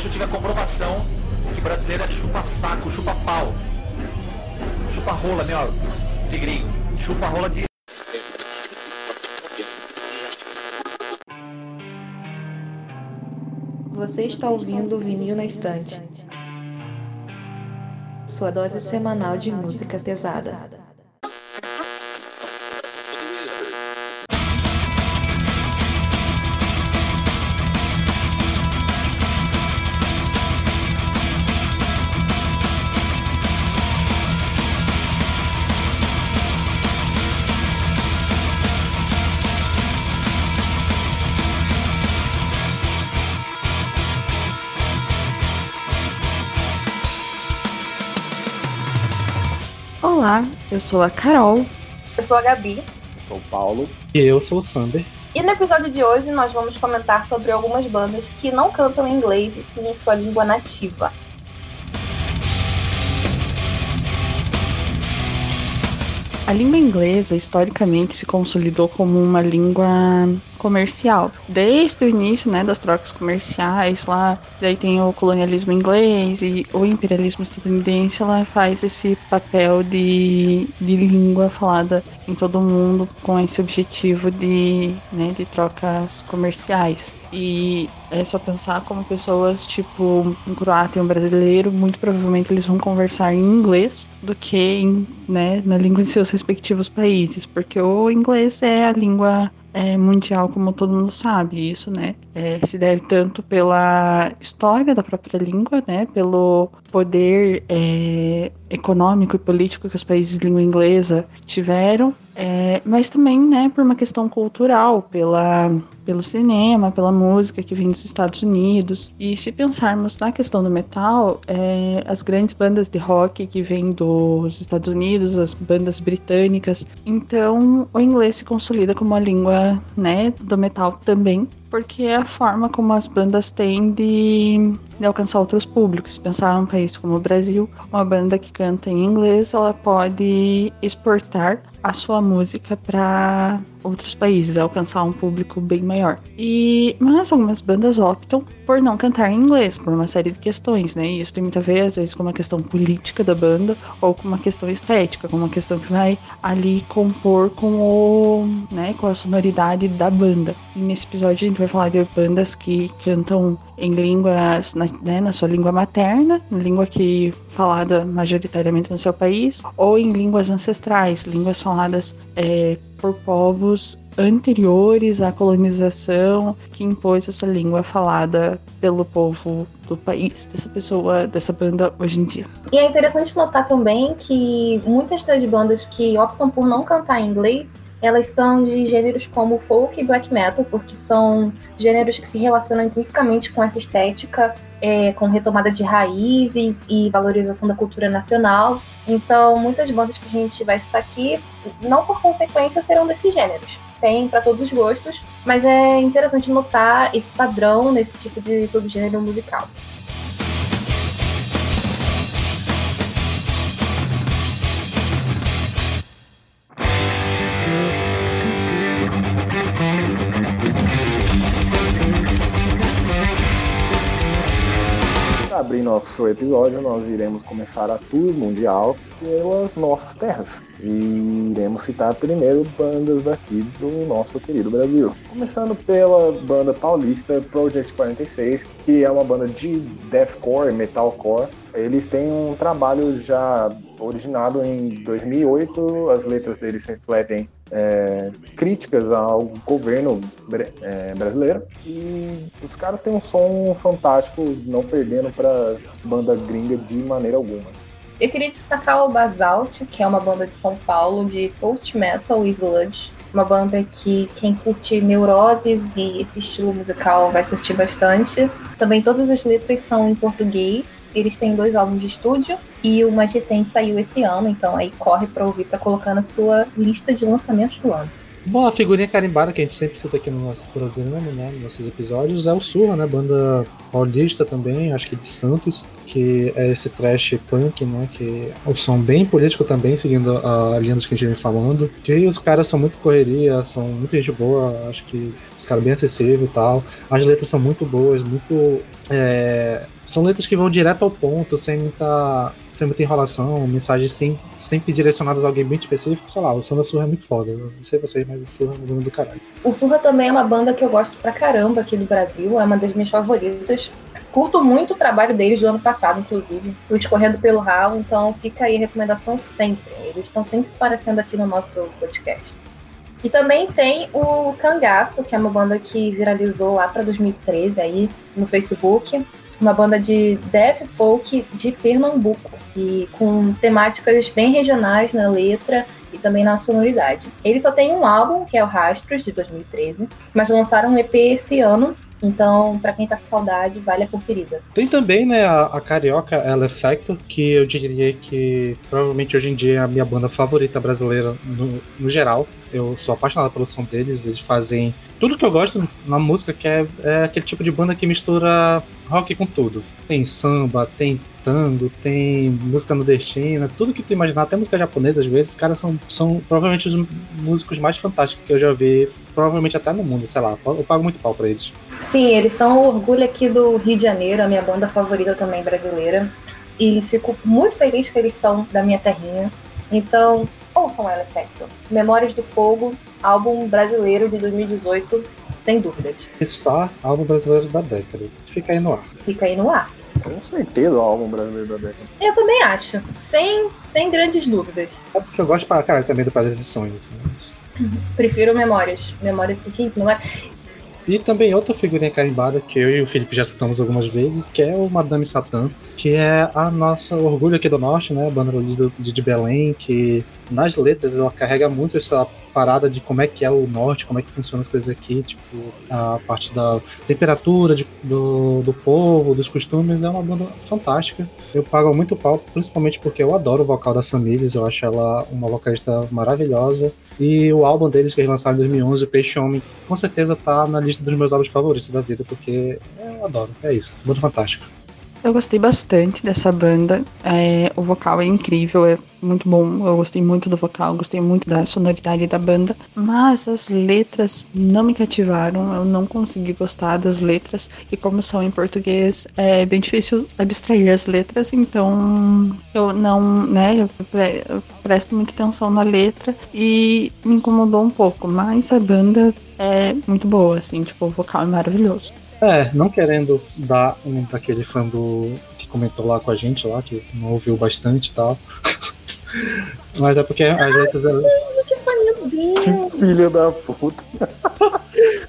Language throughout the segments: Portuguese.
Hoje eu tive a comprovação que brasileiro é chupa saco, chupa pau. Chupa rola, meu, de gringo. Chupa rola de. Você está ouvindo o Vinil na Estante. Sua dose semanal de música pesada. Eu sou a Carol. Eu sou a Gabi. Eu sou o Paulo. E eu sou o Sander. E no episódio de hoje nós vamos comentar sobre algumas bandas que não cantam em inglês e sim em sua língua nativa. A língua inglesa historicamente se consolidou como uma língua comercial. Desde o início, né, das trocas comerciais lá, daí tem o colonialismo inglês e o imperialismo estadunidense, ela faz esse papel de, de língua falada em todo o mundo com esse objetivo de, né, de trocas comerciais. E é só pensar como pessoas tipo um croata e um brasileiro, muito provavelmente eles vão conversar em inglês do que em, né, na língua de seus respectivos países, porque o inglês é a língua é, mundial, como todo mundo sabe. Isso, né, é, se deve tanto pela história da própria língua, né, pelo poder é, econômico e político que os países de língua inglesa tiveram, é, mas também, né, por uma questão cultural, pela, pelo cinema, pela música que vem dos Estados Unidos. E se pensarmos na questão do metal, é, as grandes bandas de rock que vêm dos Estados Unidos, as bandas britânicas, então o inglês se consolida como a língua, né, do metal também porque é a forma como as bandas têm de, de alcançar outros públicos. Pensar um país como o Brasil, uma banda que canta em inglês, ela pode exportar a sua música para outros países, alcançar um público bem maior. E mas algumas bandas optam por não cantar em inglês por uma série de questões, né? E isso tem muito a ver às vezes com uma questão política da banda ou com uma questão estética, com uma questão que vai ali compor com o, né, com a sonoridade da banda. E nesse episódio a gente vai falar de bandas que cantam em línguas, na, né, na sua língua materna, língua que falada majoritariamente no seu país, ou em línguas ancestrais, línguas faladas é, por povos anteriores à colonização que impôs essa língua falada pelo povo do país, dessa pessoa, dessa banda hoje em dia. E é interessante notar também que muitas das bandas que optam por não cantar em inglês elas são de gêneros como folk e black metal, porque são gêneros que se relacionam intrinsecamente com essa estética, é, com retomada de raízes e valorização da cultura nacional. Então, muitas bandas que a gente vai citar aqui, não por consequência, serão desses gêneros. Tem para todos os gostos, mas é interessante notar esse padrão nesse tipo de subgênero musical. Abrir nosso episódio, nós iremos começar a tour mundial pelas nossas terras. E iremos citar primeiro bandas daqui do nosso querido Brasil. Começando pela banda paulista Project 46, que é uma banda de deathcore, metalcore. Eles têm um trabalho já originado em 2008, as letras deles refletem é, críticas ao governo é, brasileiro e os caras têm um som fantástico, não perdendo para banda gringa de maneira alguma. Eu queria destacar o Basalt, que é uma banda de São Paulo de post-metal e sludge. Uma banda que quem curte neuroses e esse estilo musical vai curtir bastante. Também todas as letras são em português. Eles têm dois álbuns de estúdio e o mais recente saiu esse ano, então aí corre para ouvir para colocar na sua lista de lançamentos do ano. Bom, a figurinha carimbada que a gente sempre cita aqui no nosso programa, né, nos nossos episódios, é o Surra, né, banda paulista também, acho que de Santos, que é esse trash punk, né? Que é o som bem político também, seguindo a linha dos que a gente vem falando. Que os caras são muito correria, são muito gente boa, acho que os caras bem acessíveis e tal. As letras são muito boas, muito. É, são letras que vão direto ao ponto, sem muita sem muita enrolação, mensagens sem, sempre direcionadas a alguém bem específico, sei lá, o som da Surra é muito foda. Não sei vocês, mas o Surra é um do caralho. O Surra também é uma banda que eu gosto pra caramba aqui do Brasil, é uma das minhas favoritas. Curto muito o trabalho deles do ano passado, inclusive. O Escorrendo pelo Ralo, então fica aí a recomendação sempre. Eles estão sempre aparecendo aqui no nosso podcast. E também tem o Cangaço, que é uma banda que viralizou lá para 2013 aí no Facebook uma banda de death folk de Pernambuco e com temáticas bem regionais na letra e também na sonoridade. Ele só tem um álbum, que é o Rastros, de 2013, mas lançaram um EP esse ano, então, para quem tá com saudade, vale a conferida. Tem também, né, a, a Carioca Ela Factor, que eu diria que provavelmente hoje em dia é a minha banda favorita brasileira no, no geral. Eu sou apaixonado pelo som deles, eles fazem tudo que eu gosto na música, que é, é aquele tipo de banda que mistura rock com tudo. Tem samba, tem tango, tem música nordestina, tudo que tu imaginar, até música japonesa às vezes, os caras são, são provavelmente os músicos mais fantásticos que eu já vi, provavelmente até no mundo, sei lá, eu pago muito pau pra eles. Sim, eles são o orgulho aqui do Rio de Janeiro, a minha banda favorita também brasileira, e fico muito feliz que eles são da minha terrinha. Então, ouçam El Effecto. Memórias do Fogo, álbum brasileiro de 2018, sem dúvidas. Só álbum brasileiro da década. Fica aí no ar. Fica aí no ar. Com certeza o álbum brasileiro da década. Eu também acho, sem, sem grandes dúvidas. É porque eu gosto para caralho também do Prazer e Sonhos. Mas... Prefiro Memórias. Memórias que memórias. E também outra figurinha carimbada que eu e o Felipe já citamos algumas vezes, que é o Madame Satã, que é a nossa orgulho aqui do norte, né? Banda de, de Belém, que nas letras ela carrega muito essa parada de como é que é o norte, como é que funcionam as coisas aqui, tipo, a parte da temperatura de, do, do povo, dos costumes, é uma banda fantástica. Eu pago muito pau, principalmente porque eu adoro o vocal da Samires, eu acho ela uma vocalista maravilhosa. E o álbum deles que eles lançaram em 2011, Peixe Homem, com certeza tá na lista dos meus álbuns favoritos da vida, porque eu adoro, é isso, muito fantástico. Eu gostei bastante dessa banda. É, o vocal é incrível, é muito bom. Eu gostei muito do vocal, gostei muito da sonoridade da banda. Mas as letras não me cativaram. Eu não consegui gostar das letras. E como são em português, é bem difícil abstrair as letras. Então eu não, né? Eu, presto muita atenção na letra e me incomodou um pouco. Mas a banda é muito boa, assim. Tipo, o vocal é maravilhoso. É, não querendo dar um daquele fã do que comentou lá com a gente lá, que não ouviu bastante e tal. Mas é porque as letras. Filha da puta.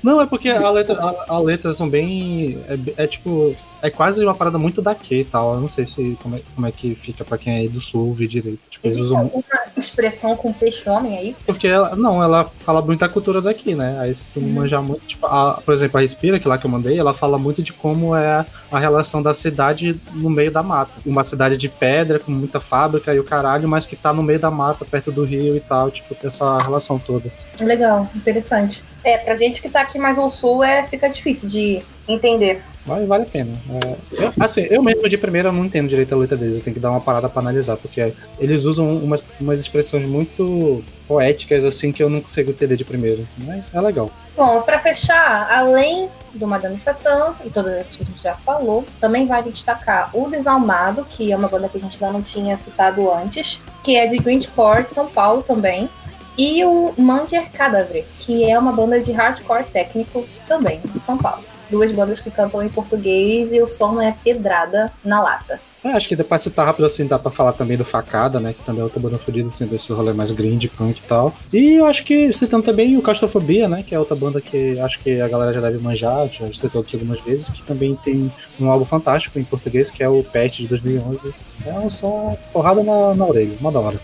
Não, é porque a letra, a, a letra são bem. É, é, tipo. É quase uma parada muito daqui e tal. Eu não sei se como é, como é que fica pra quem é aí do sul ouvir direito. Tipo, Existe usam... alguma expressão com peixe homem aí? Porque ela. Não, ela fala muito da cultura daqui, né? Aí se tu hum. manjar muito, tipo, a, por exemplo, a Respira, que lá que eu mandei, ela fala muito de como é a relação da cidade no meio da mata. Uma cidade de pedra, com muita fábrica e o caralho, mas que tá no meio da mata, perto do rio e tal, tipo, essa relação toda. Legal, interessante. É, pra gente que tá aqui mais ao sul, é, fica difícil de entender. Vale, vale a pena. É, eu, assim, eu mesmo de primeira não entendo direito a letra deles, eu tenho que dar uma parada pra analisar, porque eles usam umas, umas expressões muito poéticas, assim, que eu não consigo entender de primeira. Mas é legal. Bom, para fechar, além do Madame Satã e todas as que a gente já falou, também vale destacar o Desalmado, que é uma banda que a gente ainda não tinha citado antes, que é de Greenport, São Paulo também. E o Manger Cadáver, que é uma banda de hardcore técnico também, de São Paulo. Duas bandas que cantam em português e o som é pedrada na lata. É, acho que depois citar rápido assim, dá pra falar também do Facada, né? Que também é outra banda fodida, assim, desse rolê mais grind, punk e tal. E eu acho que citando também o Castrofobia, né? Que é outra banda que acho que a galera já deve manjar, já citou aqui algumas vezes, que também tem um álbum fantástico em português, que é o Peste de 2011. É um som porrada na, na orelha, uma da hora.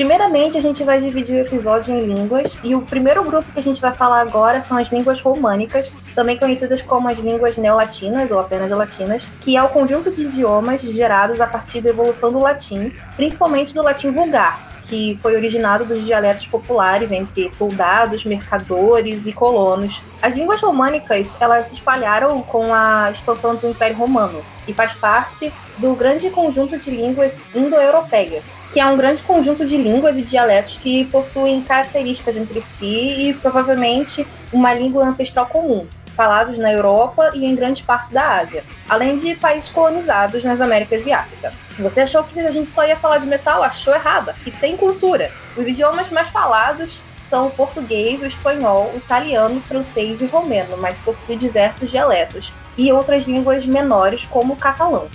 Primeiramente, a gente vai dividir o episódio em línguas, e o primeiro grupo que a gente vai falar agora são as línguas românicas, também conhecidas como as línguas neolatinas ou apenas latinas, que é o conjunto de idiomas gerados a partir da evolução do latim, principalmente do latim vulgar, que foi originado dos dialetos populares entre soldados, mercadores e colonos. As línguas românicas elas se espalharam com a expansão do Império Romano e faz parte do grande conjunto de línguas indo-europeias, que é um grande conjunto de línguas e dialetos que possuem características entre si e provavelmente uma língua ancestral comum falados na Europa e em grande parte da Ásia, além de países colonizados nas Américas e África. Você achou que a gente só ia falar de metal? Achou errado. Aqui tem cultura. Os idiomas mais falados são o português, o espanhol, o italiano, o francês e o romeno, mas possui diversos dialetos e outras línguas menores, como o catalão.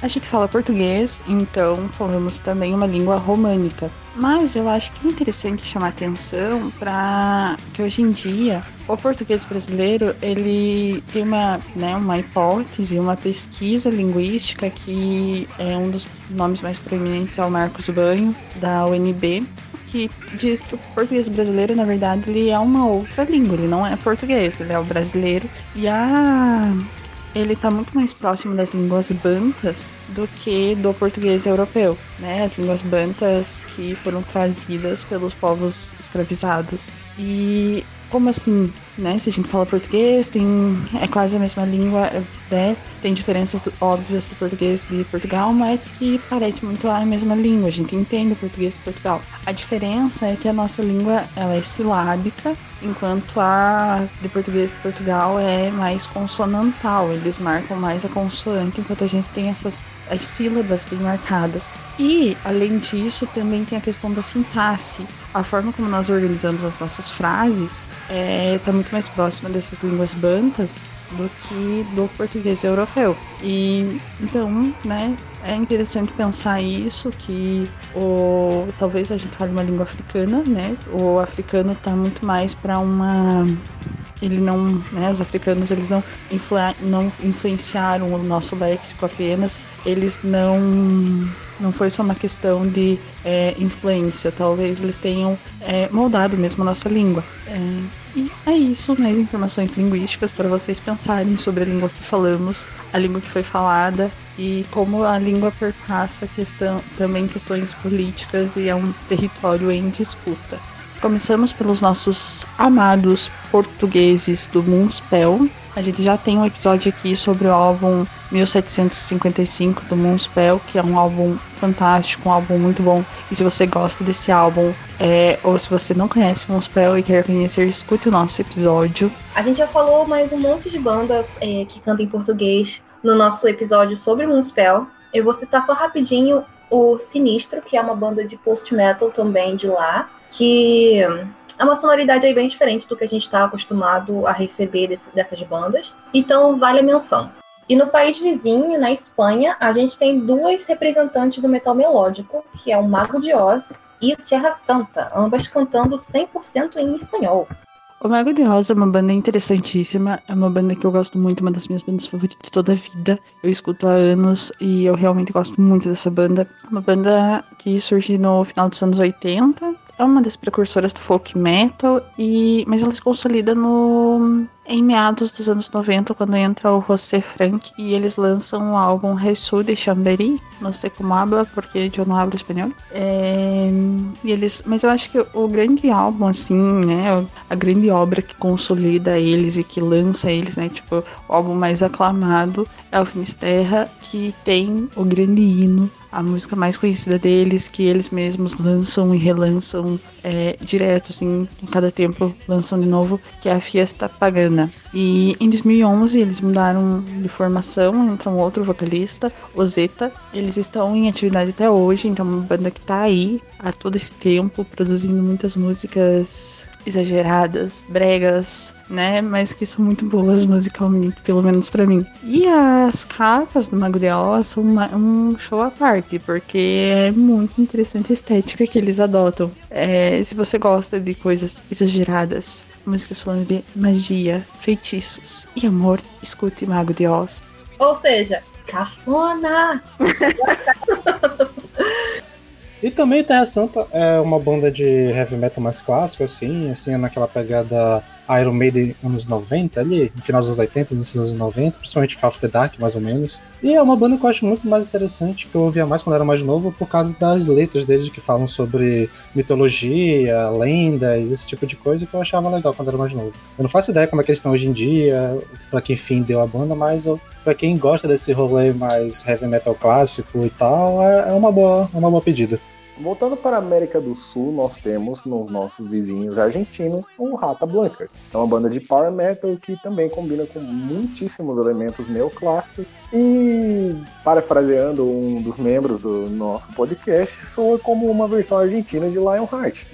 A gente fala português, então falamos também uma língua românica. Mas eu acho que é interessante chamar atenção para que hoje em dia o português brasileiro ele tem uma, né, uma hipótese, uma pesquisa linguística que é um dos nomes mais proeminentes é o Marcos Banho da UNB que diz que o português brasileiro na verdade ele é uma outra língua, ele não é português, ele é o brasileiro e a ele está muito mais próximo das línguas bantas do que do português europeu, né? As línguas bantas que foram trazidas pelos povos escravizados. E como assim, né? Se a gente fala português, tem é quase a mesma língua, né? Tem diferenças óbvias do português de Portugal, mas que parece muito a mesma língua. A gente entende o português de Portugal. A diferença é que a nossa língua ela é silábica, enquanto a de português de Portugal é mais consonantal. Eles marcam mais a consoante, enquanto a gente tem essas as sílabas bem marcadas. E além disso, também tem a questão da sintaxe a forma como nós organizamos as nossas frases está é, tá muito mais próxima dessas línguas bantas do que do português europeu. E então, né, é interessante pensar isso, que o, talvez a gente fale uma língua africana, né? O africano está muito mais para uma ele não, né, os africanos eles não, influ, não influenciaram o nosso léxico apenas, eles não não foi só uma questão de é, influência, talvez eles tenham é, moldado mesmo a nossa língua. É, e é isso, mais informações linguísticas para vocês pensarem sobre a língua que falamos, a língua que foi falada e como a língua perpassa questão, também questões políticas e é um território em disputa. Começamos pelos nossos amados portugueses do Moonspell. A gente já tem um episódio aqui sobre o álbum 1755 do Moonspell, que é um álbum fantástico, um álbum muito bom. E se você gosta desse álbum, é, ou se você não conhece Moonspell e quer conhecer, escute o nosso episódio. A gente já falou mais um monte de banda é, que canta em português no nosso episódio sobre Moonspell. Eu vou citar só rapidinho o Sinistro, que é uma banda de post-metal também de lá que é uma sonoridade aí bem diferente do que a gente está acostumado a receber desse, dessas bandas. Então vale a menção. E no país vizinho, na Espanha, a gente tem duas representantes do metal melódico, que é o Mago de Oz e Terra Santa, ambas cantando 100% em espanhol. O Mago de Oz é uma banda interessantíssima, é uma banda que eu gosto muito, uma das minhas bandas favoritas de toda a vida. Eu escuto há anos e eu realmente gosto muito dessa banda. Uma banda que surgiu no final dos anos 80, é uma das precursoras do folk metal, e mas ela se consolida no em meados dos anos 90, quando entra o José Frank e eles lançam o álbum Jesús de Chambéry, não sei como habla, porque eu não hablo espanhol. É, e eles, mas eu acho que o grande álbum, assim, né, a grande obra que consolida eles e que lança eles, né, tipo, o álbum mais aclamado é o Finisterra, que tem o grande hino a música mais conhecida deles, que eles mesmos lançam e relançam é, direto, assim, em cada tempo lançam de novo, que é a Fiesta Pagana. E em 2011 eles mudaram de formação, entra um outro vocalista, o Zeta. Eles estão em atividade até hoje, então uma banda que tá aí há todo esse tempo, produzindo muitas músicas exageradas, bregas, né? Mas que são muito boas musicalmente, pelo menos para mim. E as capas do Mago de Oz são uma, um show à parte, porque é muito interessante a estética que eles adotam. É, se você gosta de coisas exageradas, músicas falando de magia, feitiços e amor, escute Mago de Oz. Ou seja, cafona! E também Terra Santa é uma banda de heavy metal mais clássico, assim, assim, é naquela pegada Iron Maiden anos 90 ali, no final dos anos 80, nos anos 90, principalmente Fall of the Dark, mais ou menos. E é uma banda que eu acho muito mais interessante, que eu ouvia mais quando era mais novo, por causa das letras deles que falam sobre mitologia, lendas, esse tipo de coisa que eu achava legal quando era mais novo. Eu não faço ideia como é que eles estão hoje em dia, para que fim deu a banda, mas pra quem gosta desse rolê mais heavy metal clássico e tal, é, é uma boa, é uma boa pedida. Voltando para a América do Sul, nós temos nos nossos vizinhos argentinos o Rata Blanca. É uma banda de power metal que também combina com muitíssimos elementos neoclássicos e, parafraseando um dos membros do nosso podcast, soa como uma versão argentina de Lionheart.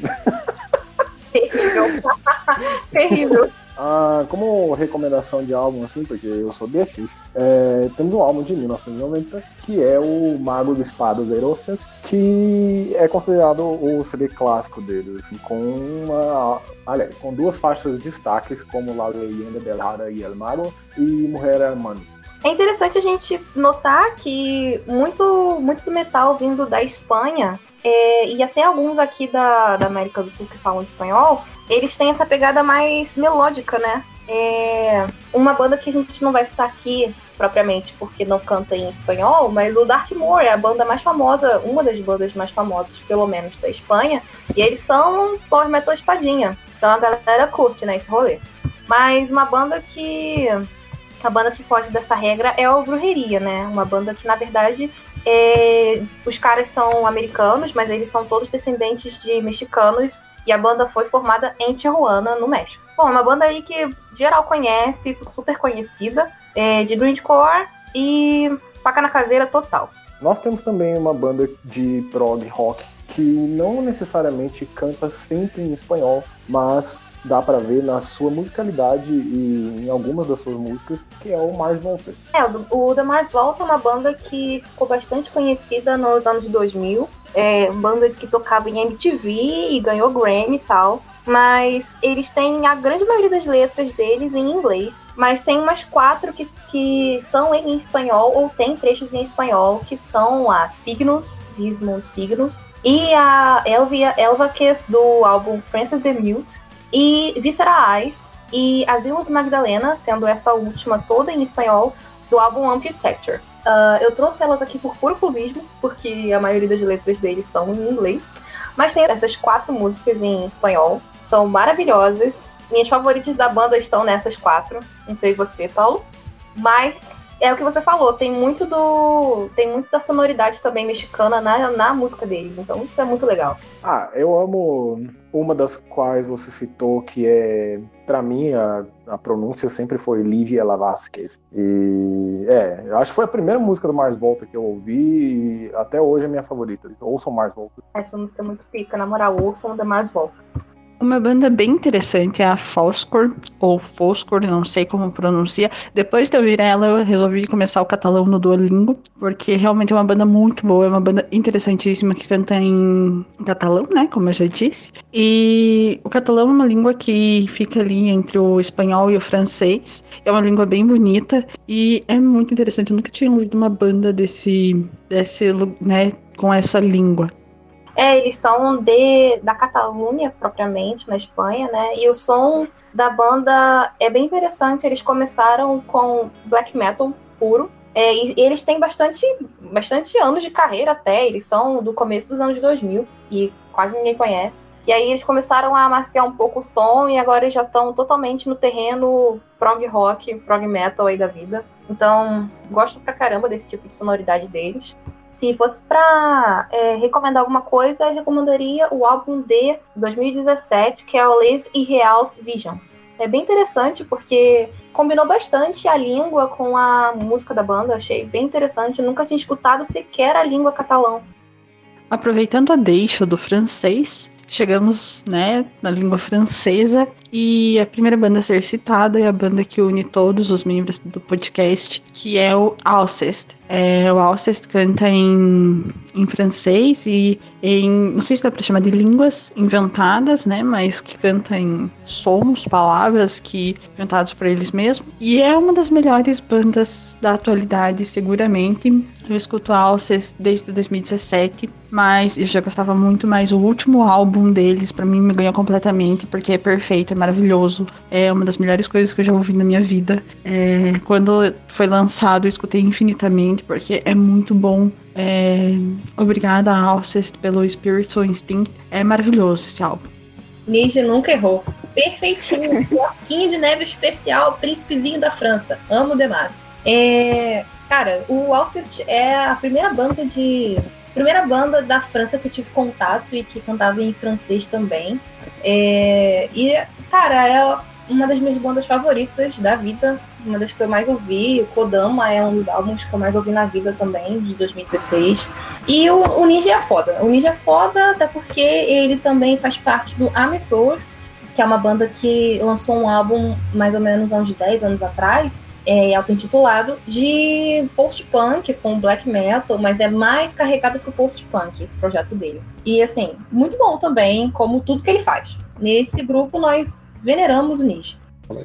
Terrível. Terrível. Ah, como recomendação de álbum, assim, porque eu sou desses, é, temos um álbum de 1990 que é o Mago do Espada de Erostas, que é considerado o CD clássico deles, assim, com uma. Aliás, com duas faixas de destaques, como La Leyenda del Hada e El Mago e Mulher Hermano. É interessante a gente notar que muito, muito do metal vindo da Espanha é, e até alguns aqui da, da América do Sul que falam espanhol, eles têm essa pegada mais melódica, né? É uma banda que a gente não vai citar aqui propriamente porque não canta em espanhol, mas o Darkmoor é a banda mais famosa, uma das bandas mais famosas, pelo menos, da Espanha, e eles são power metal espadinha. Então a galera curte, né, esse rolê. Mas uma banda que a banda que foge dessa regra é o Brujeria, né? Uma banda que, na verdade, é... os caras são americanos, mas eles são todos descendentes de mexicanos. E a banda foi formada em Tijuana, no México. Bom, é uma banda aí que geral conhece, super conhecida, é de grindcore e faca na caveira total. Nós temos também uma banda de prog rock que não necessariamente canta sempre em espanhol, mas dá para ver na sua musicalidade e em algumas das suas músicas, que é o Mars Volta. É, o The Mars Volta é uma banda que ficou bastante conhecida nos anos 2000. É uma banda que tocava em MTV e ganhou Grammy e tal. Mas eles têm a grande maioria das letras deles em inglês. Mas tem umas quatro que, que são em espanhol ou tem trechos em espanhol, que são a Signos, Vismond Signos, e a Elvia Elvaques do álbum Francis the Mute, e Viscera Eyes e Asilos Magdalena, sendo essa última toda em espanhol, do álbum Architecture. Uh, eu trouxe elas aqui por puro clubismo, porque a maioria das letras deles são em inglês, mas tem essas quatro músicas em espanhol, são maravilhosas. Minhas favoritas da banda estão nessas quatro, não sei você, Paulo, mas é o que você falou, tem muito do. Tem muito da sonoridade também mexicana na, na música deles. Então isso é muito legal. Ah, eu amo uma das quais você citou, que é, para mim, a, a pronúncia sempre foi Livia Lavasquez. E é, eu acho que foi a primeira música do Mars Volta que eu ouvi e até hoje é minha favorita. Ouçam Mars Volta. Essa música é muito pica, na moral, ouçam da Mars Volta. Uma banda bem interessante é a Foscor, ou Foscor, não sei como pronuncia. Depois de ouvir ela, eu resolvi começar o catalão no Duolingo, porque realmente é uma banda muito boa, é uma banda interessantíssima que canta em catalão, né, como eu já disse. E o catalão é uma língua que fica ali entre o espanhol e o francês. É uma língua bem bonita e é muito interessante. Eu nunca tinha ouvido uma banda desse, desse né, com essa língua. É, eles são de da Catalunha propriamente, na Espanha, né? E o som da banda é bem interessante. Eles começaram com black metal puro. É, e, e eles têm bastante, bastante anos de carreira até. Eles são do começo dos anos 2000 e quase ninguém conhece. E aí eles começaram a amaciar um pouco o som e agora eles já estão totalmente no terreno prog rock, prog metal aí da vida. Então, gosto pra caramba desse tipo de sonoridade deles. Se fosse para é, recomendar alguma coisa, eu recomendaria o álbum de 2017, que é o Les Irreals Visions. É bem interessante porque combinou bastante a língua com a música da banda, achei bem interessante. Eu nunca tinha escutado sequer a língua catalão. Aproveitando a deixa do francês, chegamos, né, na língua francesa e a primeira banda a ser citada é a banda que une todos os membros do podcast, que é o Alcest. É, o Alcest canta em, em francês e em, não sei se dá para chamar de línguas inventadas, né, mas que canta em sons, palavras que inventados por eles mesmos. E é uma das melhores bandas da atualidade, seguramente. Eu escuto Alcest desde 2017, mas eu já gostava muito mais o último álbum deles, para mim me ganhou completamente porque é perfeito, maravilhoso. É uma das melhores coisas que eu já ouvi na minha vida. É, quando foi lançado, eu escutei infinitamente, porque é muito bom. É, obrigada, Alcest, pelo Spiritual Instinct. É maravilhoso esse álbum. Ninja nunca errou. Perfeitinho. Bloquinho de neve especial, príncipezinho da França. Amo demais. É, cara, o Alcest é a primeira banda de. Primeira banda da França que eu tive contato e que cantava em francês também. É, e, cara, é uma das minhas bandas favoritas da vida, uma das que eu mais ouvi. O Kodama é um dos álbuns que eu mais ouvi na vida também, de 2016. E o, o Ninja é foda. O Ninja é foda, até porque ele também faz parte do Ame Source, que é uma banda que lançou um álbum mais ou menos há uns 10 anos atrás, é, auto-intitulado, de post-punk com black metal, mas é mais carregado pro post-punk, esse projeto dele. E assim, muito bom também, como tudo que ele faz. Nesse grupo nós veneramos o Ninja.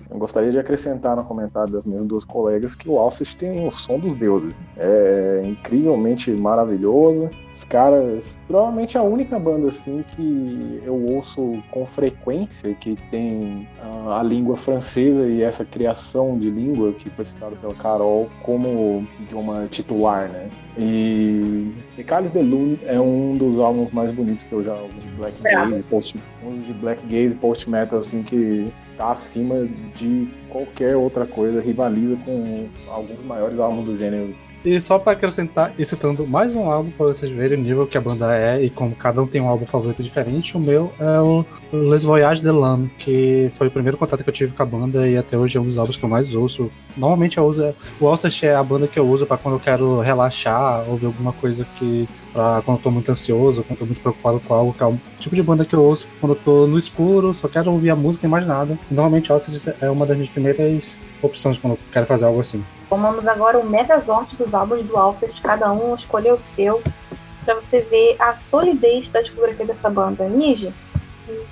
Eu gostaria de acrescentar no comentário das minhas duas colegas que o Alcest tem o som dos deuses. É incrivelmente maravilhoso. Os caras, provavelmente a única banda assim que eu ouço com frequência que tem a, a língua francesa e essa criação de língua que foi citada pela Carol como idioma titular, né? E Ecales de Lune é um dos álbuns mais bonitos que eu já ouvi de Black Gaze, post, um de Black Gaze post metal assim que tá acima de qualquer outra coisa, rivaliza com alguns maiores álbuns do gênero. E só para acrescentar, e citando mais um álbum para vocês verem o nível que a banda é e como cada um tem um álbum favorito diferente, o meu é o Les Voyages de l'Âme, que foi o primeiro contato que eu tive com a banda e até hoje é um dos álbuns que eu mais ouço. Normalmente eu uso o Alcest é a banda que eu uso para quando eu quero relaxar, ouvir alguma coisa que para quando eu tô muito ansioso, quando eu tô muito preocupado com algo, que é o tipo de banda que eu ouço quando eu tô no escuro, só quero ouvir a música e mais nada. Normalmente o Alcest é uma das minhas primeiras opções quando eu quero fazer algo assim. Tomamos agora o Megazord dos álbuns do Alcest, cada um escolheu o seu, para você ver a solidez da discografia dessa banda. Niji,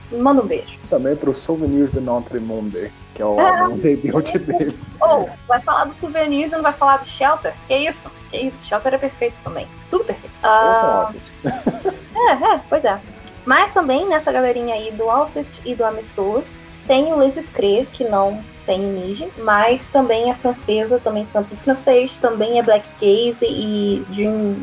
manda um beijo. Também pro Souvenirs de Notre Monde, que é o álbum debut deles. Ou, oh, vai falar do Souvenirs e não vai falar do Shelter? Que isso? Que isso? Shelter é perfeito também. Tudo perfeito. Uh... é, é, pois é. Mas também nessa galerinha aí do Alcest e do Amessours, tem o Les Scree, que não tem Nige, mas também é francesa, também canta em francês, também é black gaze e dream,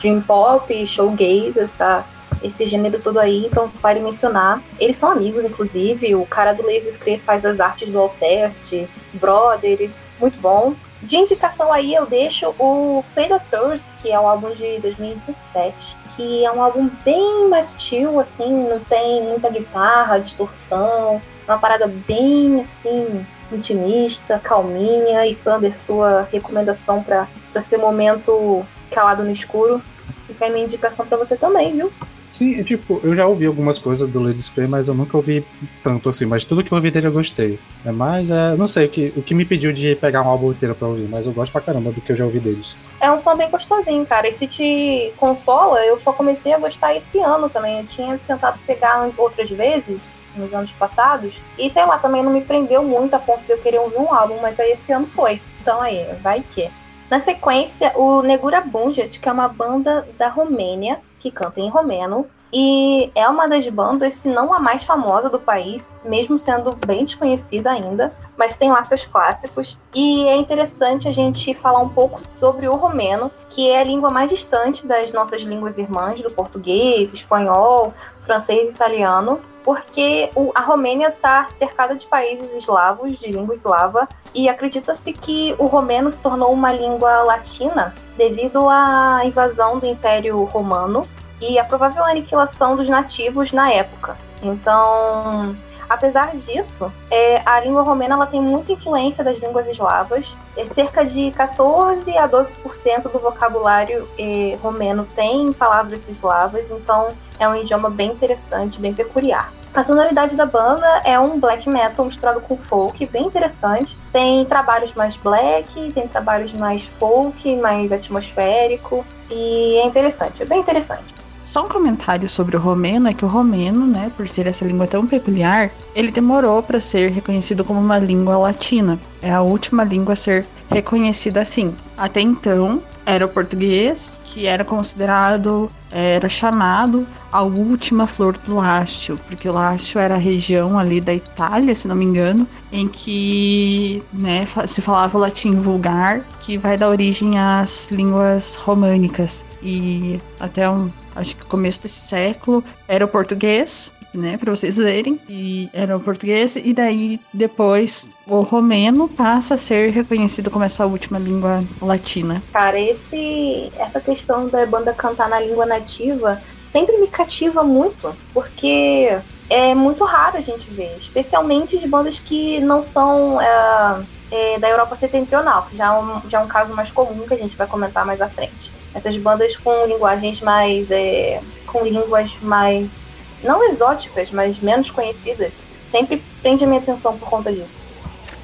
dream pop, showgaze, essa esse gênero todo aí, então vale mencionar. Eles são amigos, inclusive, o cara do Lazy Scree faz as artes do Alceste, Brothers, muito bom. De indicação aí eu deixo o Predators, que é um álbum de 2017, que é um álbum bem mais chill, assim, não tem muita guitarra, distorção, uma parada bem assim, intimista, calminha. E Sander, sua recomendação para ser momento calado no escuro. Fica a minha indicação para você também, viu? Sim, é tipo, eu já ouvi algumas coisas do Lady Spray, mas eu nunca ouvi tanto assim. Mas tudo que eu ouvi dele eu gostei. É mais, é, não sei, o que, o que me pediu de pegar um álbum inteiro pra ouvir, mas eu gosto pra caramba do que eu já ouvi deles. É um som bem gostosinho, cara. E se te consola, eu só comecei a gostar esse ano também. Eu tinha tentado pegar outras vezes, nos anos passados. E sei lá, também não me prendeu muito a ponto de eu querer ouvir um álbum, mas aí esse ano foi. Então aí, vai que. Na sequência, o Negura Bunget, que é uma banda da Romênia, que canta em romeno. E é uma das bandas, se não a mais famosa do país, mesmo sendo bem desconhecida ainda, mas tem lá seus clássicos. E é interessante a gente falar um pouco sobre o romeno, que é a língua mais distante das nossas línguas irmãs, do português, espanhol, francês e italiano, porque a Romênia está cercada de países eslavos, de língua eslava, e acredita-se que o romeno se tornou uma língua latina devido à invasão do Império Romano e a provável aniquilação dos nativos na época. Então, apesar disso, é, a língua romena ela tem muita influência das línguas eslavas. É, cerca de 14 a 12% do vocabulário é, romeno tem palavras eslavas, então é um idioma bem interessante, bem peculiar. A sonoridade da banda é um black metal misturado com folk, bem interessante. Tem trabalhos mais black, tem trabalhos mais folk, mais atmosférico, e é interessante, é bem interessante. Só um comentário sobre o romeno é que o romeno, né, por ser essa língua tão peculiar, ele demorou para ser reconhecido como uma língua latina. É a última língua a ser reconhecida assim. Até então, era o português, que era considerado, era chamado a última flor do Lácio, porque o Lácio era a região ali da Itália, se não me engano, em que né, se falava o latim vulgar, que vai dar origem às línguas românicas. E até um, acho que começo desse século era o português, né, para vocês verem, e era o português, e daí depois o romeno passa a ser reconhecido como essa última língua latina. Cara, esse essa questão da banda cantar na língua nativa sempre me cativa muito, porque é muito raro a gente ver, especialmente de bandas que não são é, é, da Europa Setentrional, que já é, um, já é um caso mais comum que a gente vai comentar mais à frente. Essas bandas com linguagens mais. É, com línguas mais não exóticas, mas menos conhecidas, sempre prende a minha atenção por conta disso.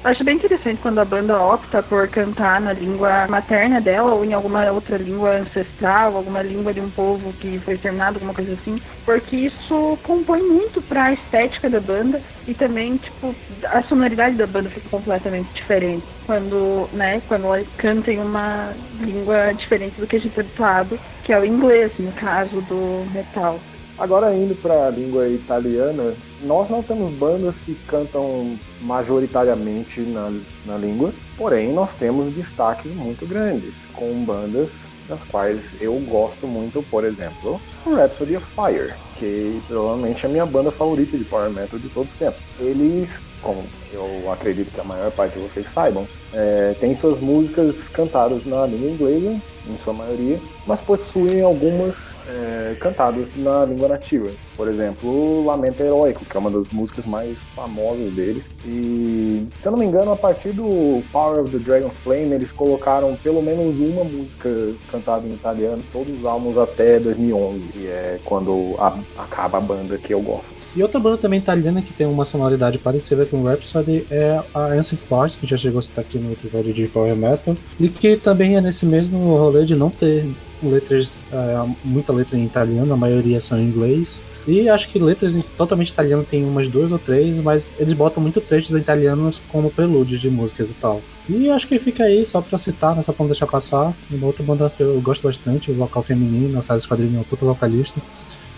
Acho bem interessante quando a banda opta por cantar na língua materna dela ou em alguma outra língua ancestral, alguma língua de um povo que foi exterminado, alguma coisa assim, porque isso compõe muito para a estética da banda e também, tipo, a sonoridade da banda fica completamente diferente quando, né, quando ela canta em uma língua diferente do que a gente é habituado, que é o inglês, no caso do metal. Agora indo para a língua italiana, nós não temos bandas que cantam majoritariamente na, na língua, porém nós temos destaques muito grandes, com bandas das quais eu gosto muito, por exemplo, Rhapsody of Fire, que provavelmente é a minha banda favorita de power metal de todos os tempos. Eles, como eu acredito que a maior parte de vocês saibam, é, têm suas músicas cantadas na língua inglesa, em sua maioria, mas possuem algumas é, cantadas na língua nativa. Por exemplo, Lamento Heróico, que é uma das músicas mais famosas deles. E, se eu não me engano, a partir do Power of the Dragon Flame, eles colocaram pelo menos uma música cantada em italiano, todos os álbuns até 2011, que é quando a, acaba a banda que eu gosto. E outra banda também italiana que tem uma sonoridade parecida com Rhapsody é a Ancient Bars, que já chegou a citar aqui no episódio de Power Metal, e que também é nesse mesmo rolê de não ter letras, é, muita letra em italiano, a maioria são em inglês. E acho que letras totalmente italiano tem umas duas ou três, mas eles botam muito trechos italianos como prelúdios de músicas e tal. E acho que fica aí, só pra citar, nessa pra não deixar passar. Uma outra banda que eu gosto bastante, o vocal feminino, a Sara Esquadrinho é uma puta vocalista.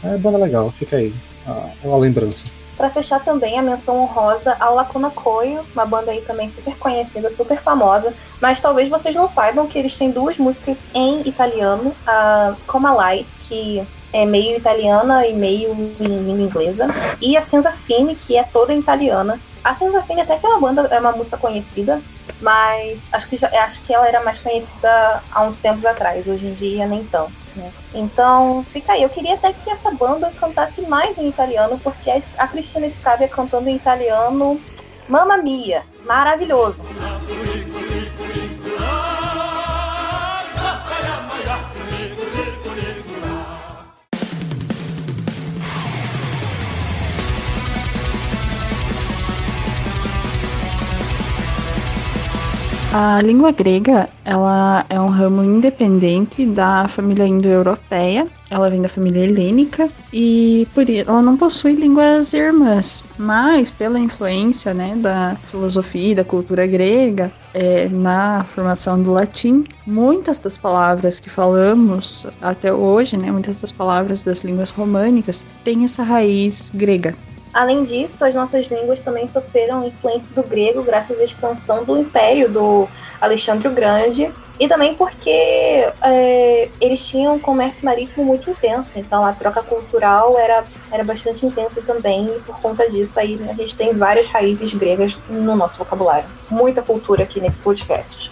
É banda legal, fica aí. Uma lembrança. Para fechar também a menção honrosa ao Lacuna Coil, uma banda aí também super conhecida, super famosa, mas talvez vocês não saibam que eles têm duas músicas em italiano, a Coma Lies, que é meio italiana e meio em língua inglesa, e a Senza Fine, que é toda italiana. A Senza Fine até que é uma banda, é uma música conhecida, mas acho que, já, acho que ela era mais conhecida há uns tempos atrás, hoje em dia nem tão. Né? Então, fica aí. Eu queria até que essa banda cantasse mais em italiano, porque a Cristina Scavia cantando em italiano, Mamma Mia, maravilhoso. A língua grega, ela é um ramo independente da família indo-europeia. Ela vem da família helênica e por ela não possui línguas irmãs, mas pela influência, né, da filosofia e da cultura grega é, na formação do latim, muitas das palavras que falamos até hoje, né, muitas das palavras das línguas românicas têm essa raiz grega. Além disso, as nossas línguas também sofreram influência do grego graças à expansão do império do Alexandre o Grande e também porque é, eles tinham um comércio marítimo muito intenso, então a troca cultural era, era bastante intensa também, e por conta disso aí a gente tem várias raízes gregas no nosso vocabulário. Muita cultura aqui nesse podcast.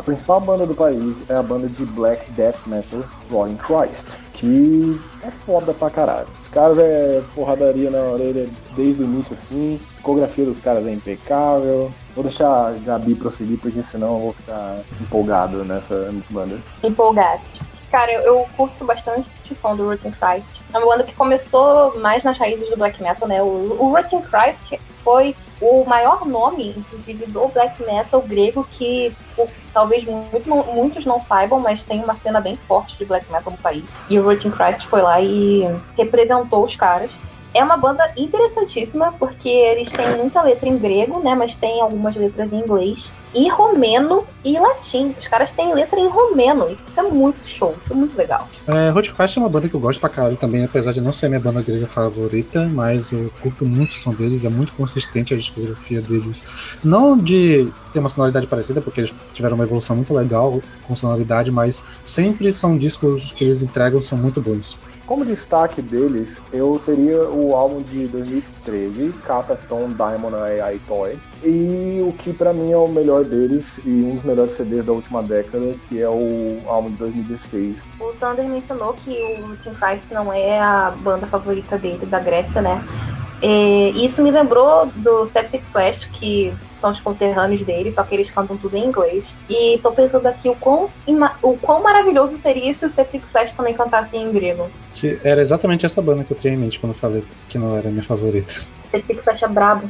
A principal banda do país é a banda de black death metal Roaring Christ, que é foda pra caralho. Os caras é porradaria na orelha desde o início assim, a discografia dos caras é impecável. Vou deixar a Gabi prosseguir, porque senão eu vou ficar empolgado nessa banda. Empolgado. Cara, eu, eu, curto bastante o som do Rotten Christ. É uma banda que começou mais nas raízes do black metal, né? O, o Christ foi o maior nome, inclusive, do black metal grego, que talvez muito, muitos não saibam, mas tem uma cena bem forte de black metal no país. E o Rotten Christ foi lá e representou os caras. É uma banda interessantíssima, porque eles têm muita letra em grego, né? Mas tem algumas letras em inglês, e romeno e latim. Os caras têm letra em romeno. Isso é muito show, isso é muito legal. É, Hotcast é uma banda que eu gosto pra caralho também, apesar de não ser minha banda grega favorita, mas eu curto muito o som deles, é muito consistente a discografia deles. Não de ter uma sonoridade parecida, porque eles tiveram uma evolução muito legal com sonoridade, mas sempre são discos que eles entregam são muito bons. Como destaque deles, eu teria o álbum de 2013, Cataton Diamond AI Toy, e o que pra mim é o melhor deles e um dos melhores CDs da última década, que é o álbum de 2016. O Sander mencionou que o Kim Price não é a banda favorita dele, da Grécia, né? É, isso me lembrou do Septic Flash, que são os conterrâneos dele, só que eles cantam tudo em inglês. E tô pensando aqui o quão, o quão maravilhoso seria se o Septic Flash também cantasse em grego. Que era exatamente essa banda que eu tinha em mente quando eu falei que não era minha favorita. Septic Flash é brabo.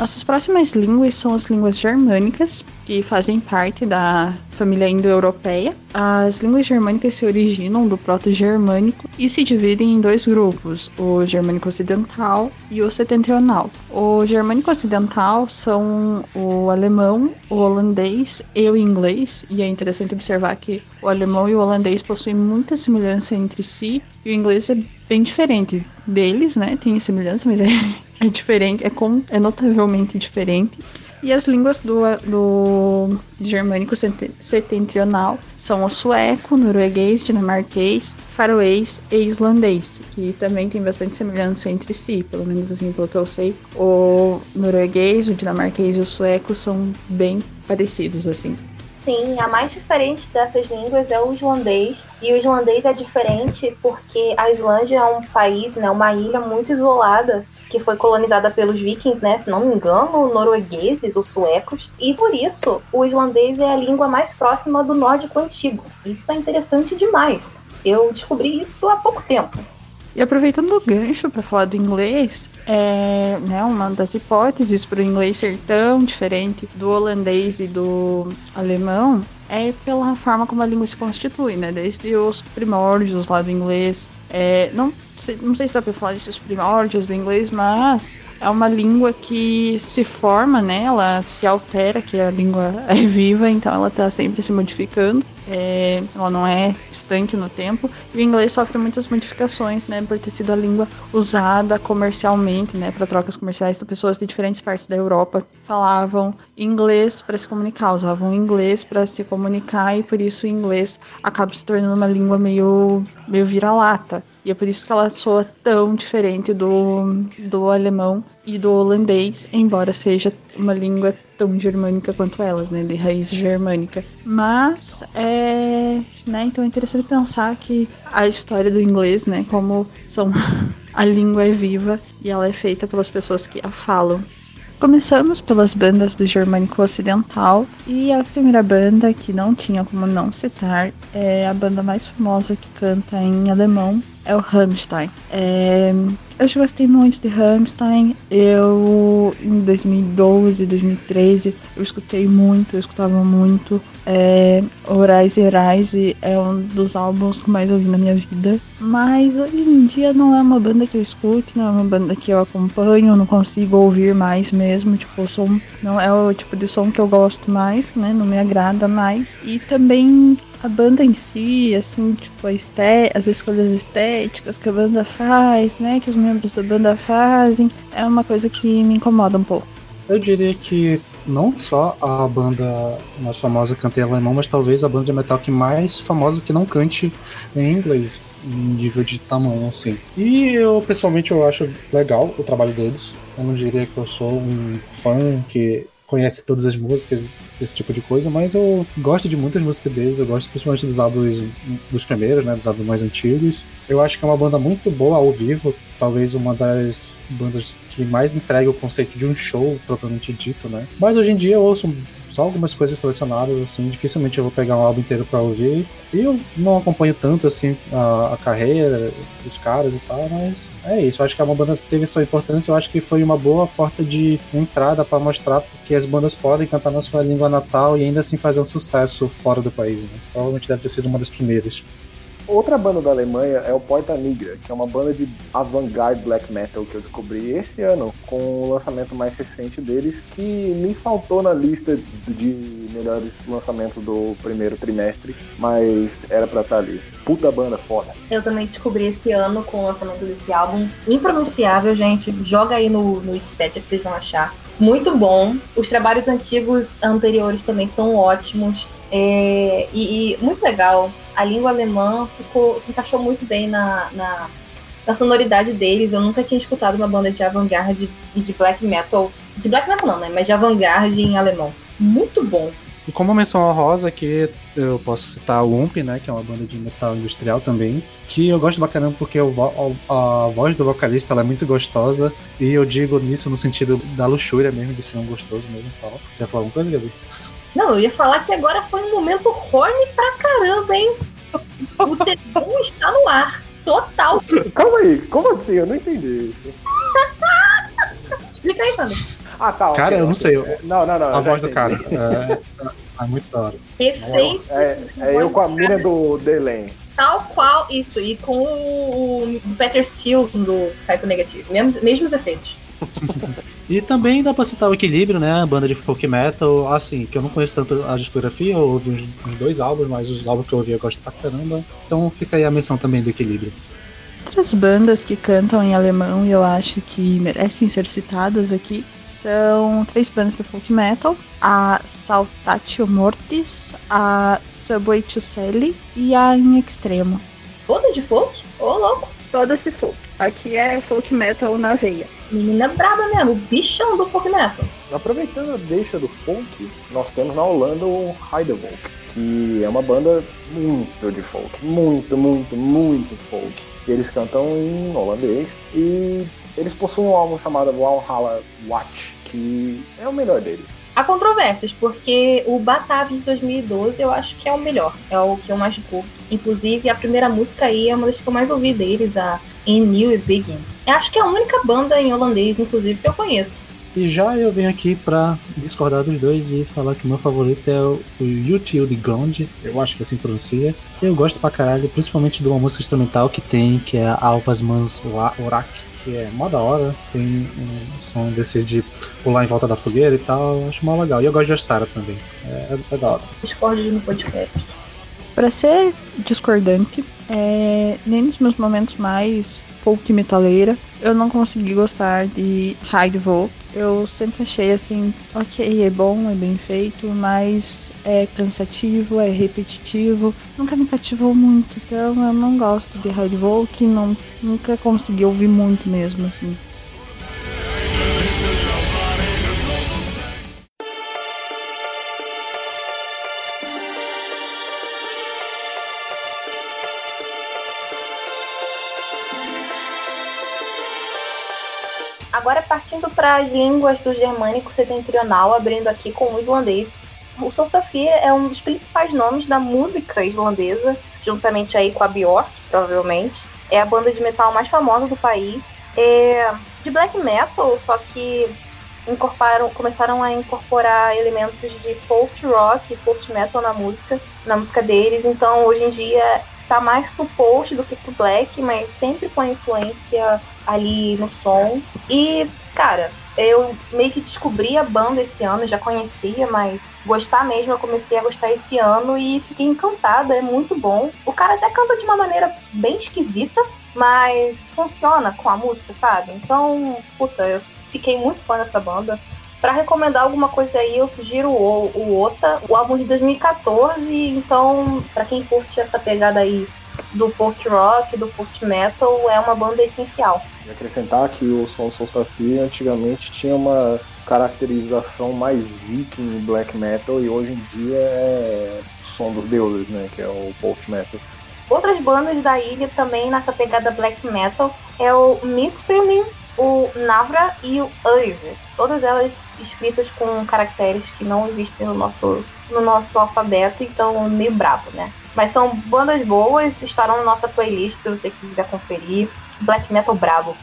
Nossas próximas línguas são as línguas germânicas, que fazem parte da família indo-europeia. As línguas germânicas se originam do proto-germânico e se dividem em dois grupos, o germânico ocidental e o setentrional. O germânico ocidental são o alemão, o holandês e o inglês, e é interessante observar que o alemão e o holandês possuem muita semelhança entre si, e o inglês é bem diferente deles, né? Tem semelhança, mas é é diferente, é, com, é notavelmente diferente. E as línguas do, do germânico setentrional são o sueco, norueguês, dinamarquês, faroês e islandês, que também tem bastante semelhança entre si, pelo menos assim, pelo que eu sei. O norueguês, o dinamarquês e o sueco são bem parecidos, assim. Sim, a mais diferente dessas línguas é o islandês. E o islandês é diferente porque a Islândia é um país, né, uma ilha muito isolada que foi colonizada pelos vikings, né, se não me engano, noruegueses ou suecos. E por isso, o islandês é a língua mais próxima do nórdico antigo. Isso é interessante demais. Eu descobri isso há pouco tempo. E aproveitando o gancho para falar do inglês, é, né, uma das hipóteses para o inglês ser tão diferente do holandês e do alemão é pela forma como a língua se constitui, né? Desde os primórdios lá do inglês. É, não, sei, não sei se dá para falar desses primórdios do inglês, mas é uma língua que se forma, né? Ela se altera, que a língua é viva, então ela está sempre se modificando é, ela não é estanque no tempo. E o inglês sofre muitas modificações, né, por ter sido a língua usada comercialmente, né, para trocas comerciais. Então, pessoas de diferentes partes da Europa falavam inglês para se comunicar, usavam inglês para se comunicar e por isso o inglês acaba se tornando uma língua meio, meio vira-lata. E é por isso que ela soa tão diferente do, do alemão e do holandês, embora seja uma língua tão germânica quanto elas, né, de raiz germânica. Mas é, né, então é interessante pensar que a história do inglês, né, como são a língua é viva e ela é feita pelas pessoas que a falam. Começamos pelas bandas do Germânico Ocidental e a primeira banda que não tinha como não citar é a banda mais famosa que canta em alemão, é o Rammstein. É, eu gostei muito de Rammstein. Eu, em 2012, 2013, eu escutei muito, eu escutava muito. É, Horizon Rise é um dos álbuns que mais ouvi na minha vida. Mas hoje em dia não é uma banda que eu escute, não é uma banda que eu acompanho, não consigo ouvir mais mesmo. Tipo, o som não é o tipo de som que eu gosto mais, né? Não me agrada mais. E também a banda em si, assim, tipo, as escolhas estéticas que a banda faz, né, que os membros da banda fazem, é uma coisa que me incomoda um pouco. Eu diria que não só a banda mais famosa canta em alemão, mas talvez a banda de metal que mais famosa que não cante em inglês, em nível de tamanho, assim. E eu, pessoalmente, eu acho legal o trabalho deles. Eu não diria que eu sou um fã que conhece todas as músicas, esse tipo de coisa, mas eu gosto de muitas músicas deles, eu gosto principalmente dos álbuns dos primeiros, né, dos álbuns mais antigos. Eu acho que é uma banda muito boa ao vivo, talvez uma das bandas que mais entrega o conceito de um show propriamente dito, né? Mas hoje em dia eu ouço só algumas coisas selecionadas, assim, dificilmente eu vou pegar um álbum inteiro para ouvir. E eu não acompanho tanto, assim, a, a, carreira dos caras e tal, mas é isso. Eu acho que é uma banda que teve sua importância, eu acho que foi uma boa porta de entrada para mostrar que as bandas podem cantar na sua língua natal e ainda assim fazer um sucesso fora do país, né? Provavelmente deve ter sido uma das primeiras. Outra banda da Alemanha é o Porta Nigra, que é uma banda de avant-garde black metal que eu descobri esse ano, com o lançamento mais recente deles, que me faltou na lista de melhores lançamentos do primeiro trimestre, mas era pra estar ali. Puta banda foda. Eu também descobri esse ano com o lançamento desse álbum. Impronunciável, gente. Joga aí no, no Wikipedia que vocês vão achar. Muito bom. Os trabalhos antigos anteriores também são ótimos. É, e, e, muito legal. A língua alemã ficou, se encaixou muito bem na, na, na sonoridade deles. Eu nunca tinha escutado uma banda de avant-garde e de black metal. De black metal não, né? Mas de avant-garde em alemão. Muito bom. E como menção honrosa aqui, eu posso citar o Ump, né, que é uma banda de metal industrial também, que eu gosto bacana porque a, a voz do vocalista é muito gostosa, e eu digo nisso no sentido da luxúria mesmo, de ser um gostoso mesmo. Você ia falar alguma coisa, Gabi? Não, eu ia falar que agora foi um momento horny pra caramba, hein? O tesão está no ar. Total. Calma aí, como assim? Eu não entendi isso. Explica aí, Sandro. Ah, tá. Cara, okay, eu não sei. Eu... Não, não, não. A voz entendi. do cara. É, é muito da hora. Perfeito. É, é eu com a mina do Delen. Tal qual isso. E com o, o Peter Steele do Type Negativo. Mesmos, mesmos efeitos. E também dá pra citar o Equilíbrio, né? A banda de folk metal, assim, que eu não conheço tanto a discografia, eu ouvi uns, uns dois álbuns, mas os álbuns que eu ouvi eu gosto pra caramba. Então fica aí a menção também do Equilíbrio. Outras bandas que cantam em alemão e eu acho que merecem ser citadas aqui são três bandas de folk metal: a Saltatio Mortis, a Subway to Sally e a In Extremo. Toda de folk? Ô, oh, louco! Todas de folk. Aqui é folk metal na veia. Menina braba mesmo, bichão do folk metal. Aproveitando a deixa do folk, nós temos na Holanda o Heidevolk, que é uma banda muito de folk, muito, muito, muito folk. Eles cantam em holandês e eles possuem um álbum chamado Valhalla Watch, que é o melhor deles. Há controvérsias, porque o Batave de 2012 eu acho que é o melhor, é o que eu mais curto. Inclusive, a primeira música aí é uma das que eu mais ouvi deles, a In New Begin. Eu acho que é a única banda em holandês, inclusive, que eu conheço. E já eu venho aqui pra discordar dos dois e falar que o meu favorito é o, o YouTube de Ground, eu acho que assim pronuncia. Eu gosto pra caralho, principalmente de uma música instrumental que tem, que é Alvas Mans Orak, que é mó da hora, tem um som desse de pular em volta da fogueira e tal, acho mó legal. E eu gosto de Astara também, é, é da hora. Discord no podcast. Pra ser discordante, é, nem nos meus momentos mais folk metaleira, eu não consegui gostar de Hide Volt. Eu sempre achei assim, ok, é bom, é bem feito, mas é cansativo, é repetitivo, nunca me cativou muito, então eu não gosto de Hide Volt, não, nunca consegui ouvir muito mesmo, assim. Partindo para as línguas do germânico setentrional, abrindo aqui com o islandês. O Solstafir é um dos principais nomes da música islandesa, juntamente aí com a Björk, provavelmente. É a banda de metal mais famosa do país. É de black metal, só que incorporaram, começaram a incorporar elementos de post rock e post metal na música, na música deles. Então, hoje em dia tá mais pro post do que pro black, mas sempre com a influência ali no som. E, cara, eu meio que descobri a banda esse ano, já conhecia, mas gostar mesmo eu comecei a gostar esse ano e fiquei encantada, é muito bom. O cara até canta de uma maneira bem esquisita, mas funciona com a música, sabe? Então, puta, eu fiquei muito fã dessa banda. Para recomendar alguma coisa aí, eu sugiro o, o Ota, o álbum de 2014. Então, para quem curte essa pegada aí do post-rock, do post-metal, é uma banda essencial. E acrescentar que o som Solstafir antigamente tinha uma caracterização mais viking black metal e hoje em dia é o som dos deuses, né, que é o post-metal. Outras bandas da ilha também nessa pegada black metal é o Misfirmin, o Navra e o Uriver. Todas elas escritas com caracteres que não existem no nosso, no nosso alfabeto, então meio brabo, né? Mas são bandas boas, estarão na nossa playlist se você quiser conferir. Black Metal brabo.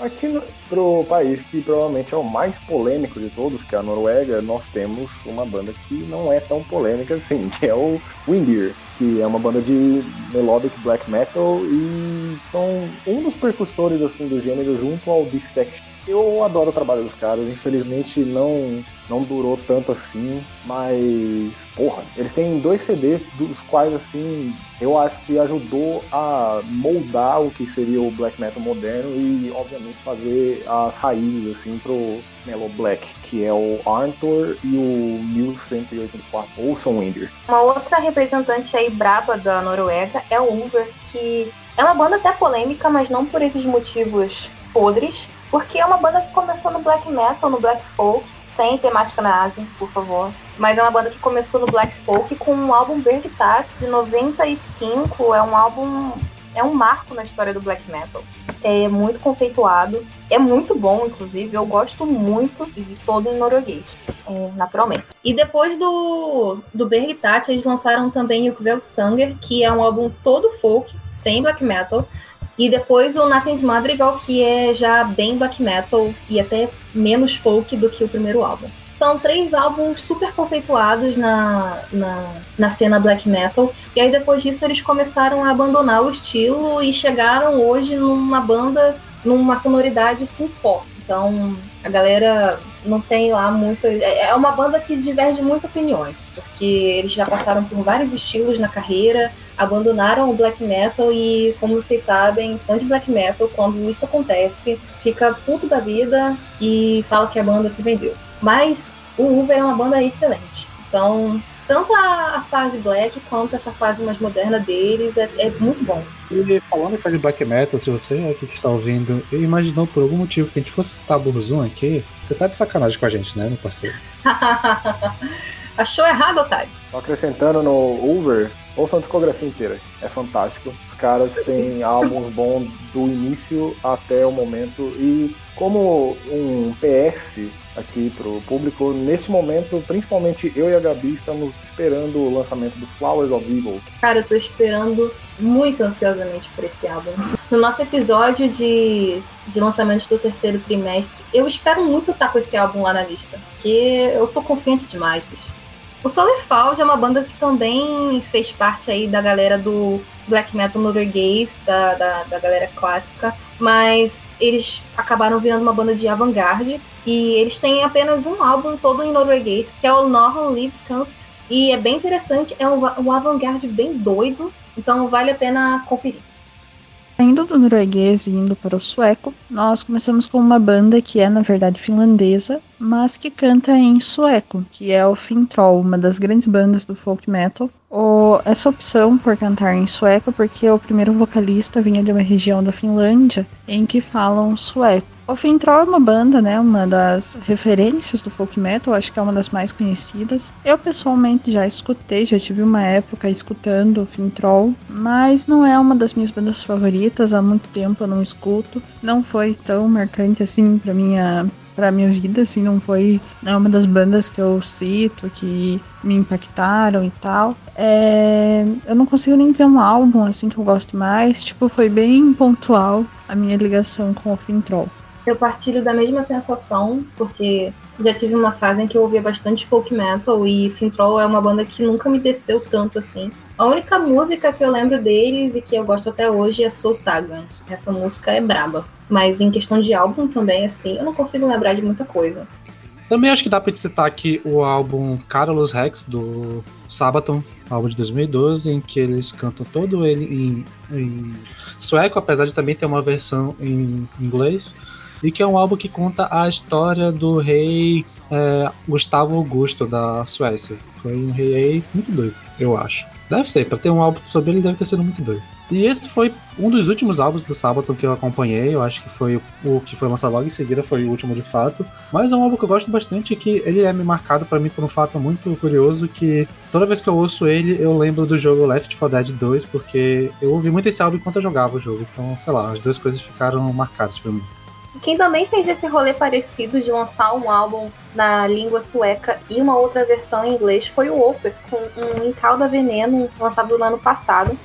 Aqui no, pro país que provavelmente é o mais polêmico de todos, que é a Noruega, nós temos uma banda que não é tão polêmica assim, que é o Windir, que é uma banda de melodic black metal e são um dos precursores assim do gênero junto ao Dissection. Eu adoro o trabalho dos caras, infelizmente não não durou tanto assim, mas porra, eles têm dois CDs dos quais assim, eu acho que ajudou a moldar o que seria o black metal moderno e obviamente fazer as raízes assim pro Mellow Black, que é o Arthur e o 1184 Olson Winder. Uma outra representante aí braba da Noruega é o Uber, que é uma banda até polêmica, mas não por esses motivos podres, porque é uma banda que começou no black metal, no black folk, sem temática nazi, por favor. Mas é uma banda que começou no black folk com um álbum Bergtat de 95. É um álbum. É um marco na história do black metal. É muito conceituado. É muito bom, inclusive. Eu gosto muito de todo em norueguês, é, naturalmente. E depois do, do Bergtat, eles lançaram também o Kveldsanger, que é um álbum todo folk, sem black metal. E depois o Nathan's Madrigal, que é já bem black metal e até menos folk do que o primeiro álbum. São três álbuns super conceituados na, na, na cena black metal. E aí depois disso eles começaram a abandonar o estilo e chegaram hoje numa banda, numa sonoridade synth-pop. Então a galera não tem lá muito. É, é uma banda que diverge muito opiniões, porque eles já passaram por vários estilos na carreira, abandonaram o black metal e, como vocês sabem, fã de black metal, quando isso acontece, fica puto da vida e fala que a banda se vendeu. Mas o Uber é uma banda excelente. Então, tanto a, a, fase black quanto essa fase mais moderna deles é, é muito bom. E falando em fase black metal, se você aqui que está ouvindo, eu imaginou por algum motivo que a gente fosse citar Burzum aqui, você tá de sacanagem com a gente, né, meu parceiro? Achou errado, Otário. Só acrescentando no Uber, ouçam a discografia inteira. É fantástico. Os caras têm álbuns bons do início até o momento. E como um PS aqui pro público, nesse momento, principalmente eu e a Gabi estamos esperando o lançamento do Flowers of Evil. Cara, eu tô esperando muito ansiosamente por esse álbum. No nosso episódio de, de lançamento do terceiro trimestre, eu espero muito estar com esse álbum lá na lista. Porque eu tô confiante demais, bicho. O Solerfald é uma banda que também fez parte aí da galera do black metal norueguês, da, da, da galera clássica, mas eles acabaram virando uma banda de avant-garde e eles têm apenas um álbum todo em norueguês, que é o Norham Livskunst, e é bem interessante, é um, um avant-garde bem doido, então vale a pena conferir. Saindo do norueguês e indo para o sueco, nós começamos com uma banda que é, na verdade, finlandesa, mas que canta em sueco, que é o Fintroll, uma das grandes bandas do folk metal. O, essa opção por cantar em sueco porque o primeiro vocalista vinha de uma região da Finlândia em que falam sueco. O Fintroll é uma banda, né, uma das referências do folk metal, acho que é uma das mais conhecidas. Eu pessoalmente já escutei, já tive uma época escutando o Fintroll, mas não é uma das minhas bandas favoritas, há muito tempo eu não escuto. Não foi tão marcante assim para minha para minha vida, assim, não foi é uma das bandas que eu cito que me impactaram e tal. É, eu não consigo nem dizer um álbum assim que eu gosto mais, tipo, foi bem pontual a minha ligação com o Fintroll. Eu partilho da mesma sensação, porque já tive uma fase em que eu ouvia bastante folk metal e Fintroll é uma banda que nunca me desceu tanto assim. A única música que eu lembro deles e que eu gosto até hoje é Soul Saga. Essa música é braba. Mas em questão de álbum também, assim, eu não consigo lembrar de muita coisa. Também acho que dá pra citar aqui o álbum Carlos Rex, do Sabaton, álbum de 2012, em que eles cantam todo ele em, em sueco, apesar de também ter uma versão em inglês e que é um álbum que conta a história do rei é, Gustavo Augusto da Suécia. Foi um rei muito doido, eu acho. Deve ser, para ter um álbum sobre ele deve ter sido muito doido. E esse foi um dos últimos álbuns do Sabaton que eu acompanhei. Eu acho que foi o que foi lançado logo em seguida, foi o último de fato. Mas é um álbum que eu gosto bastante e que ele é me marcado para mim por um fato muito curioso que toda vez que eu ouço ele, eu lembro do jogo Left 4 Dead 2, porque eu ouvi muito esse álbum enquanto eu jogava o jogo. Então, sei lá, as duas coisas ficaram marcadas para mim. Quem também fez esse rolê parecido de lançar um álbum na língua sueca e uma outra versão em inglês foi o Opeth, com um Encalda Veneno lançado no ano passado.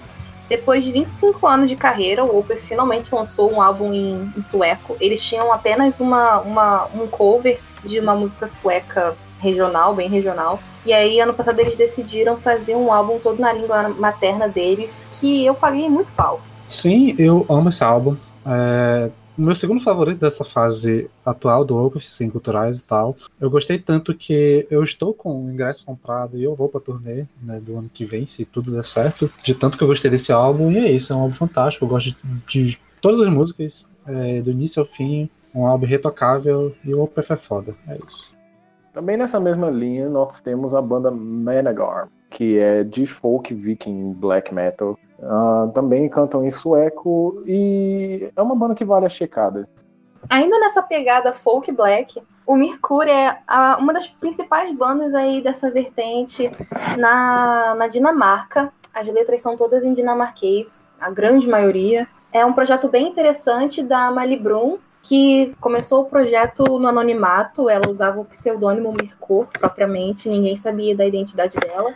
Depois de 25 anos de carreira, o Opeth finalmente lançou um álbum em, em sueco. Eles tinham apenas uma, uma, um cover de uma música sueca regional, bem regional. E aí, ano passado, eles decidiram fazer um álbum todo na língua materna deles, que eu paguei muito pau. Sim, eu amo esse álbum. É, o meu segundo favorito dessa fase atual do Opeth, sim, culturais e tal. Eu gostei tanto que eu estou com o ingresso comprado e eu vou pra turnê né, do ano que vem, se tudo der certo. De tanto que eu gostei desse álbum, e é isso, é um álbum fantástico. Eu gosto de, todas as músicas, é, do início ao fim. Um álbum retocável e o Opeth é foda. É isso. Também nessa mesma linha, nós temos a banda Managar, que é de folk viking black metal. Uh, também cantam em sueco e é uma banda que vale a checada. Ainda nessa pegada folk black, o Mercúrio é a, uma das principais bandas aí dessa vertente na, na Dinamarca. As letras são todas em dinamarquês, a grande maioria. É um projeto bem interessante da Malibrum, que começou o projeto no anonimato, ela usava o pseudônimo Mirko propriamente, ninguém sabia da identidade dela.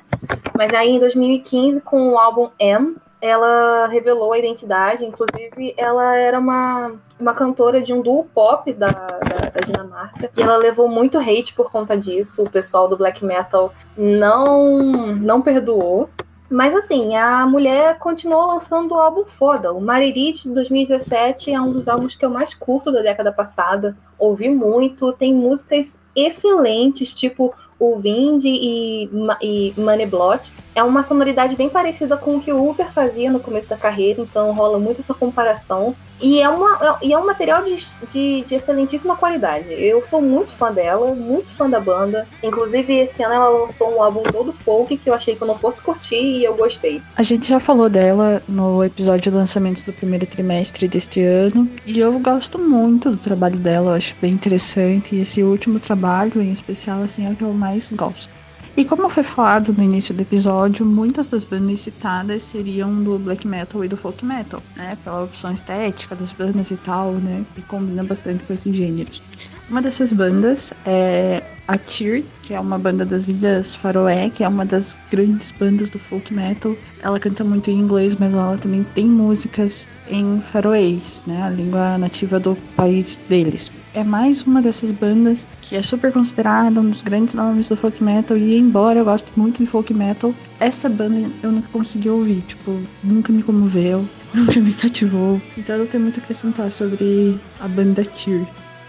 Mas aí em 2015, com o álbum M, ela revelou a identidade, inclusive ela era uma, uma cantora de um duo pop da, da, da, Dinamarca, e ela levou muito hate por conta disso, o pessoal do black metal não, não perdoou, mas assim, a mulher continuou lançando o álbum foda. O Maririt de 2017 é um dos álbuns que eu mais curto da década passada. Ouvi muito, tem músicas excelentes, tipo o Vind e, e Money Blot. É uma sonoridade bem parecida com o que o Uber fazia no começo da carreira, então rola muito essa comparação. E é, uma, e é um material de, de, de, excelentíssima qualidade. Eu sou muito fã dela, muito fã da banda. Inclusive, esse ano ela lançou um álbum todo folk que eu achei que eu não fosse curtir e eu gostei. A gente já falou dela no episódio de lançamentos do primeiro trimestre deste ano. E eu gosto muito do trabalho dela, eu acho bem interessante. E esse último trabalho, em especial, assim, é o que eu mais gosto. E como foi falado no início do episódio, muitas das bandas citadas seriam do black metal e do folk metal, né? Pela opção estética das bandas e tal, né? Que combina bastante com esses gêneros. Uma dessas bandas é a Tyr, que é uma banda das Ilhas Faroé, que é uma das grandes bandas do folk metal. Ela canta muito em inglês, mas ela também tem músicas em faroês, né, a língua nativa do país deles. É mais uma dessas bandas que é super considerada um dos grandes nomes do folk metal e embora eu goste muito de folk metal, essa banda eu nunca consegui ouvir, tipo, nunca me comoveu, nunca me cativou. Então eu tenho muito a acrescentar sobre a banda Tyr.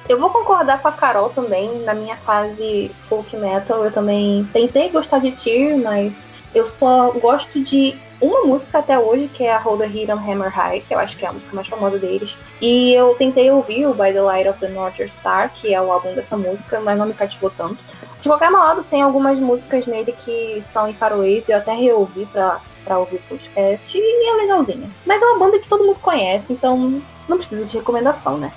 Eu vou concordar com a Carol também. Na minha fase folk metal, eu também tentei gostar de Tyr, mas eu só gosto de uma música até hoje, que é a Hold the Hidden Hammer High, que eu acho que é a música mais famosa deles. E eu tentei ouvir o By the Light of the Northern Star, que é o álbum dessa música, mas não me cativou tanto. De qualquer modo, tem algumas músicas nele que são em faroês, eu até reouvi pra, pra ouvir o podcast, e é legalzinha. Mas é uma banda que todo mundo conhece, então não precisa de recomendação, né?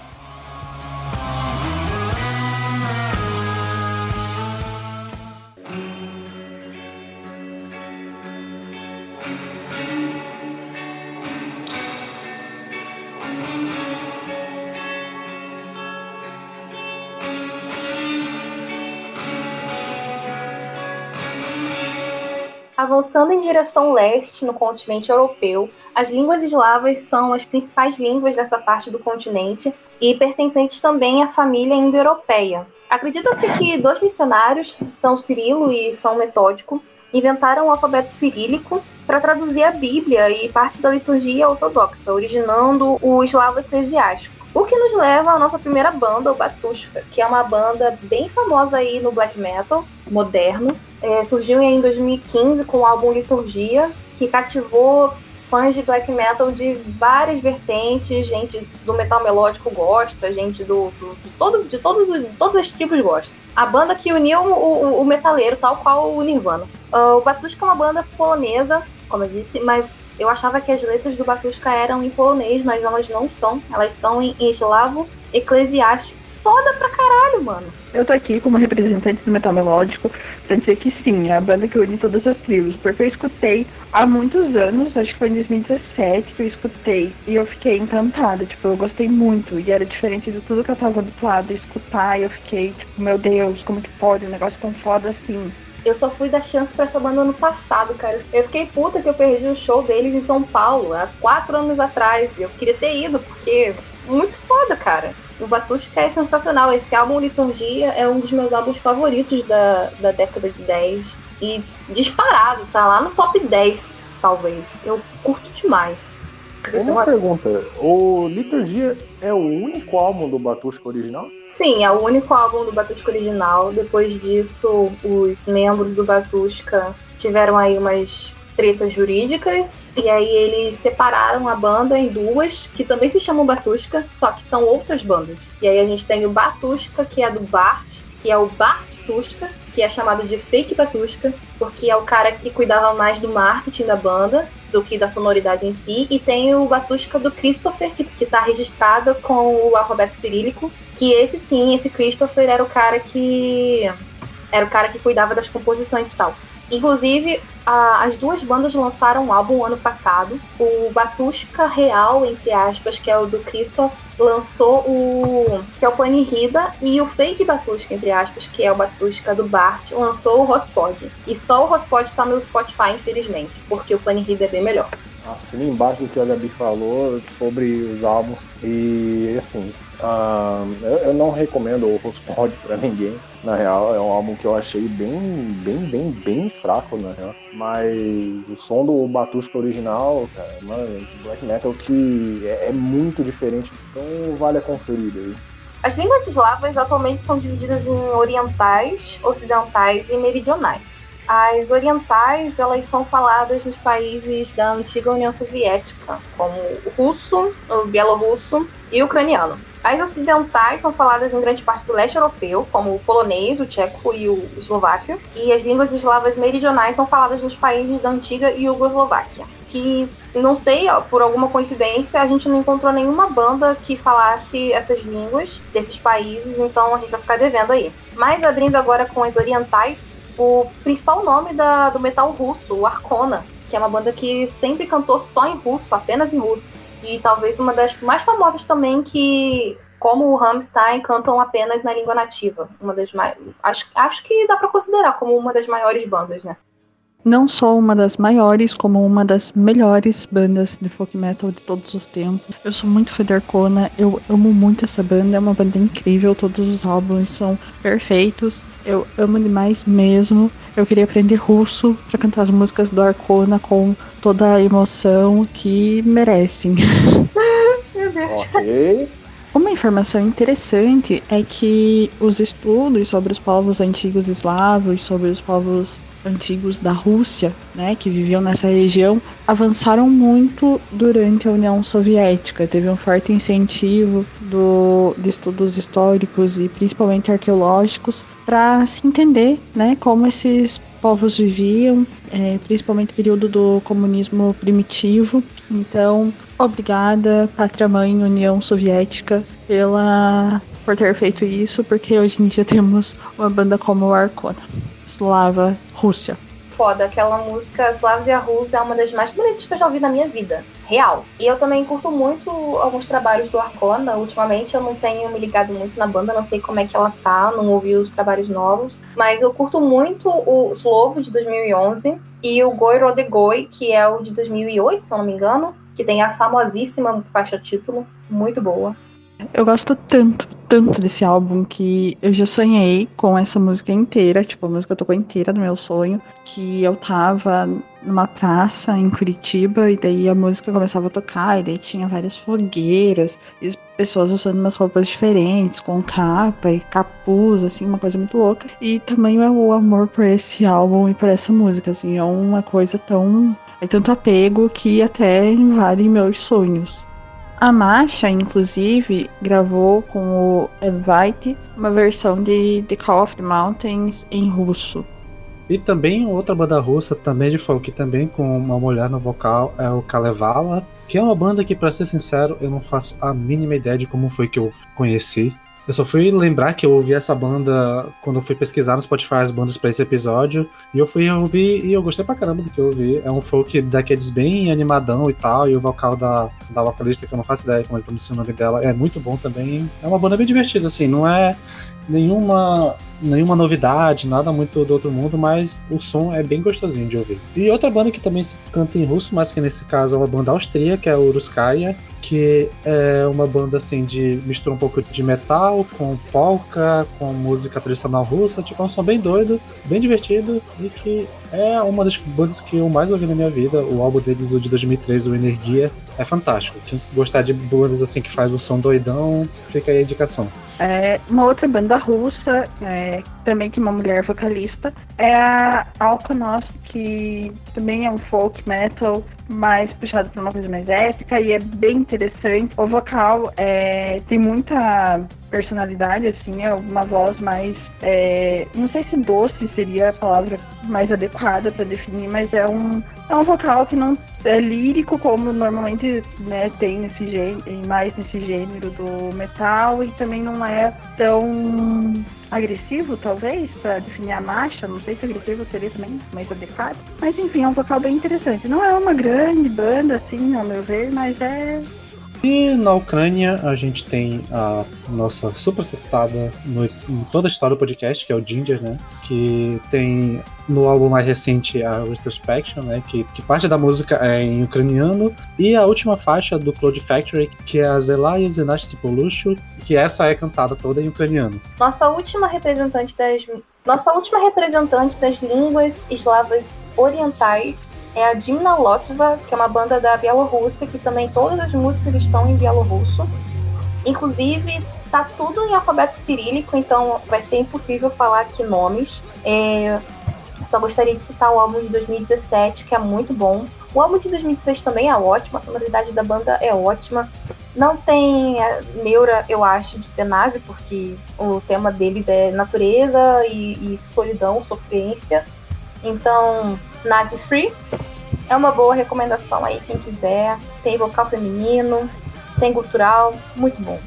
Avançando em direção leste no continente europeu, as línguas eslavas são as principais línguas dessa parte do continente e pertencentes também à família indo-europeia. Acredita-se que dois missionários, São Cirilo e São Metódico, inventaram o alfabeto cirílico para traduzir a Bíblia e parte da liturgia ortodoxa, originando o eslavo eclesiástico. O que nos leva à nossa primeira banda, o Batushka, que é uma banda bem famosa aí no black metal moderno. É, surgiu em 2015 com o álbum Liturgia, que cativou fãs de black metal de várias vertentes, gente do metal melódico gosta, gente do, do de, todo, de todos, todas as tribos gosta. A banda que uniu o, o, o metaleiro, tal qual o Nirvana. Uh, o Batushka é uma banda polonesa, como eu disse, mas eu achava que as letras do Batushka eram em polonês, mas elas não são. Elas são em, em eslavo eclesiástico, foda pra caralho, mano. Eu tô aqui como representante do metal melódico pra dizer que sim, é a banda que une todas as tribos, porque eu escutei há muitos anos, acho que foi em 2017 que eu escutei, e eu fiquei encantada, tipo, eu gostei muito, e era diferente de tudo que eu tava habituada a escutar, e eu fiquei, tipo, meu Deus, como que pode um negócio tão foda assim? Eu só fui dar chance pra essa banda ano passado, cara. Eu fiquei puta que eu perdi o show deles em São Paulo, há quatro anos atrás. Eu queria ter ido, porque muito foda, cara. O Batushka é sensacional. Esse álbum Liturgia é um dos meus álbuns favoritos da, da década de 10. E disparado, tá lá no top 10, talvez. Eu curto demais. Uma pergunta: o Liturgia é o único álbum do Batushka original? Sim, é o único álbum do Batushka original. Depois disso, os membros do Batushka tiveram aí umas tretas jurídicas. E aí eles separaram a banda em duas, que também se chamam Batushka, só que são outras bandas. E aí a gente tem o Batushka, que é do Bart, que é o Bart Tushka, que é chamado de Fake Batushka, porque é o cara que cuidava mais do marketing da banda do que da sonoridade em si. E tem o Batushka do Christopher, que, que tá registrado com o alfabeto cirílico, que esse sim, esse Christopher era o cara que era o cara que cuidava das composições e tal. Inclusive, a- as duas bandas lançaram um álbum ano passado. O Batushka Real, entre aspas, que é o do Christoph, lançou o que é o Panirrida e o Fake Batushka, entre aspas, que é o Batushka do Bart, lançou o Rospod. E só o Rospod está no Spotify, infelizmente, porque o Panirrida é bem melhor. Assina embaixo do que a Gabi falou sobre os álbuns. E assim, ah, eu, eu não recomendo o Rospod pra ninguém. Na real, é um álbum que eu achei bem, bem, bem, bem fraco, na real. Mas o som do Batushka original, cara, mano, black metal que é, é muito diferente. Então vale a conferida aí. As línguas eslavas atualmente são divididas em orientais, ocidentais e meridionais. As orientais, elas são faladas nos países da antiga União Soviética, como o russo, o bielorrusso e o ucraniano. As ocidentais são faladas em grande parte do leste europeu, como o polonês, o tcheco e o eslováquio. E as línguas eslavas meridionais são faladas nos países da antiga Iugoslováquia. Que, não sei, ó, por alguma coincidência, a gente não encontrou nenhuma banda que falasse essas línguas desses países, então a gente vai ficar devendo aí. Mas abrindo agora com as orientais, o principal nome da, do metal russo, o Arcona, que é uma banda que sempre cantou só em russo, apenas em russo. E talvez uma das mais famosas também que, como o Rammstein, cantam apenas na língua nativa. Uma das mais. Acho, acho que dá pra considerar como uma das maiores bandas, né? Não só uma das maiores, como uma das melhores bandas de folk metal de todos os tempos. Eu sou muito fã da Arcona, eu amo muito essa banda, é uma banda incrível, todos os álbuns são perfeitos. Eu amo demais mesmo. Eu queria aprender russo para cantar as músicas do Arcona com toda a emoção que merecem. Meu Deus. Ok. Uma informação interessante é que os estudos sobre os povos antigos eslavos, sobre os povos antigos da Rússia, né, que viviam nessa região, avançaram muito durante a União Soviética. Teve um forte incentivo do, de estudos históricos e principalmente arqueológicos para se entender, né, como esses povos viviam, é, principalmente período do comunismo primitivo. Então, obrigada, Pátria Mãe União Soviética, pela por ter feito isso, porque hoje em dia temos uma banda como o Arcona. Slava, Rússia. Foda, aquela música Slavia Rus é uma das mais bonitas que eu já ouvi na minha vida. Real. E eu também curto muito alguns trabalhos do Arcona. Ultimamente eu não tenho me ligado muito na banda, não sei como é que ela tá, não ouvi os trabalhos novos. Mas eu curto muito o Slovo de 2011 e o Goi Rode Goi, que é o de 2008, se eu não me engano, que tem a famosíssima faixa título, muito boa. Eu gosto tanto, tanto desse álbum que eu já sonhei com essa música inteira, tipo, a música tocou inteira no meu sonho, que eu tava numa praça em Curitiba e daí a música começava a tocar e daí tinha várias fogueiras e as pessoas usando umas roupas diferentes, com capa e capuz, assim, uma coisa muito louca. E também é o amor por esse álbum e por essa música, assim, é uma coisa tão... é tanto apego que até invade meus sonhos. A Masha, inclusive, gravou com o Elvite uma versão de The Call of the Mountains em russo. E também outra banda russa, também de folk, também com uma mulher no vocal, é o Kalevala, que é uma banda que, pra ser sincero, eu não faço a mínima ideia de como foi que eu conheci. Eu só fui lembrar que eu ouvi essa banda quando eu fui pesquisar no Spotify as bandas pra esse episódio. E eu fui ouvir e eu gostei pra caramba do que eu ouvi. É um folk daqueles bem animadão e tal. E o vocal da, da vocalista, que eu não faço ideia como é pronuncia o nome dela, é muito bom também. É uma banda bem divertida, assim. Não é nenhuma nenhuma novidade, nada muito do outro mundo, mas o som é bem gostosinho de ouvir. E outra banda que também canta em russo, mas que nesse caso é uma banda austríaca, é a Uruskaya, que é uma banda assim de mistura um pouco de metal com polka, com música tradicional russa, tipo é um som bem doido, bem divertido e que é uma das bandas que eu mais ouvi na minha vida. O álbum deles, o de 2013, o Energia, é fantástico. Quem gostar de bandas assim que faz o som doidão, fica aí a indicação. É, uma outra banda russa, é, também que é uma mulher vocalista, é a Alkonos, que também é um folk metal, mais puxado para uma coisa mais épica e é bem interessante. O vocal é, tem muita personalidade, assim, é uma voz mais. É, não sei se doce seria a palavra mais adequada para definir, mas é um, é um vocal que não é lírico como normalmente né, tem nesse gênero, mais nesse gênero do metal e também não é tão agressivo, talvez, para definir a marcha. Não sei se agressivo seria também mais adequado. Mas enfim, é um vocal bem interessante. Não é uma grande banda, assim, ao meu ver, mas é e na Ucrânia a gente tem a nossa super acertada no, em toda a história do podcast, que é o Ginger, né? Que tem no álbum mais recente a Retrospection, né? Que, que parte da música é em ucraniano. E a última faixa do Cloud Factory, que é a Zelaya Zenast Polushu, que essa é cantada toda em ucraniano. Nossa última representante das nossa última representante das línguas eslavas orientais é a Dimna Lotva, que é uma banda da Bielorrússia, que também todas as músicas estão em bielorrusso. Inclusive, tá tudo em alfabeto cirílico, então vai ser impossível falar aqui nomes. É, só gostaria de citar o álbum de 2017, que é muito bom. O álbum de 2016 também é ótimo, a sonoridade da banda é ótima. Não tem neura, eu acho, de ser nazi, porque o tema deles é natureza e, e solidão, sofrência. Então, Nazi Free é uma boa recomendação aí, quem quiser. Tem vocal feminino, tem cultural, muito bom.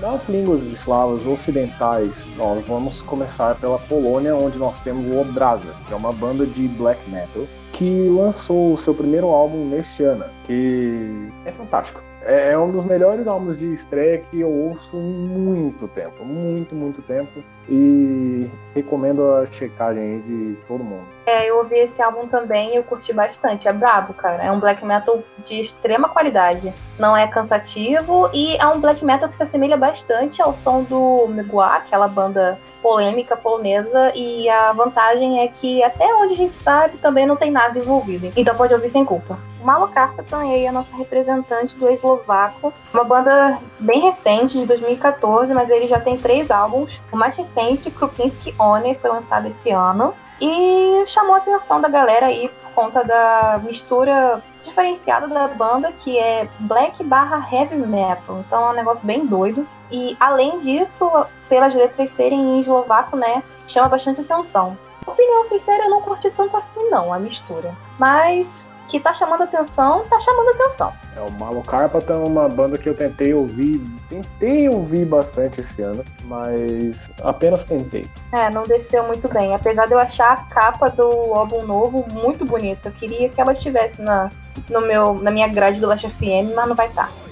Das línguas eslavas ocidentais, nós vamos começar pela Polônia, onde nós temos o Obraza, que é uma banda de black metal que lançou o seu primeiro álbum neste ano, que é fantástico. É, é um dos melhores álbuns de estreia que eu ouço muito tempo, muito, muito tempo. E recomendo a checagem aí de todo mundo. É, eu ouvi esse álbum também e eu curti bastante. É brabo, cara. É um black metal de extrema qualidade. Não é cansativo e é um black metal que se assemelha bastante ao som do Miguá, aquela banda polêmica polonesa e a vantagem é que até onde a gente sabe também não tem nazi envolvido. Então pode ouvir sem culpa. Malo Carpatan é a nossa representante do eslovaco, uma banda bem recente, de 2014, mas ele já tem três álbuns. O mais recente, Krupinski One, foi lançado esse ano e chamou a atenção da galera aí por conta da mistura diferenciada da banda, que é black barra heavy metal. Então é um negócio bem doido. E além disso, pelas letras serem em eslovaco, né, chama bastante atenção. Opinião sincera, eu não curti tanto assim não, a mistura. Mas que tá chamando atenção, tá chamando atenção. É, o Malocarpata é uma banda que eu tentei ouvir, tentei ouvir bastante esse ano, mas apenas tentei. É, não desceu muito bem. Apesar de eu achar a capa do álbum novo muito bonita. Eu queria que ela estivesse na, no meu, na minha grade do Last FM, mas não vai estar. Tá.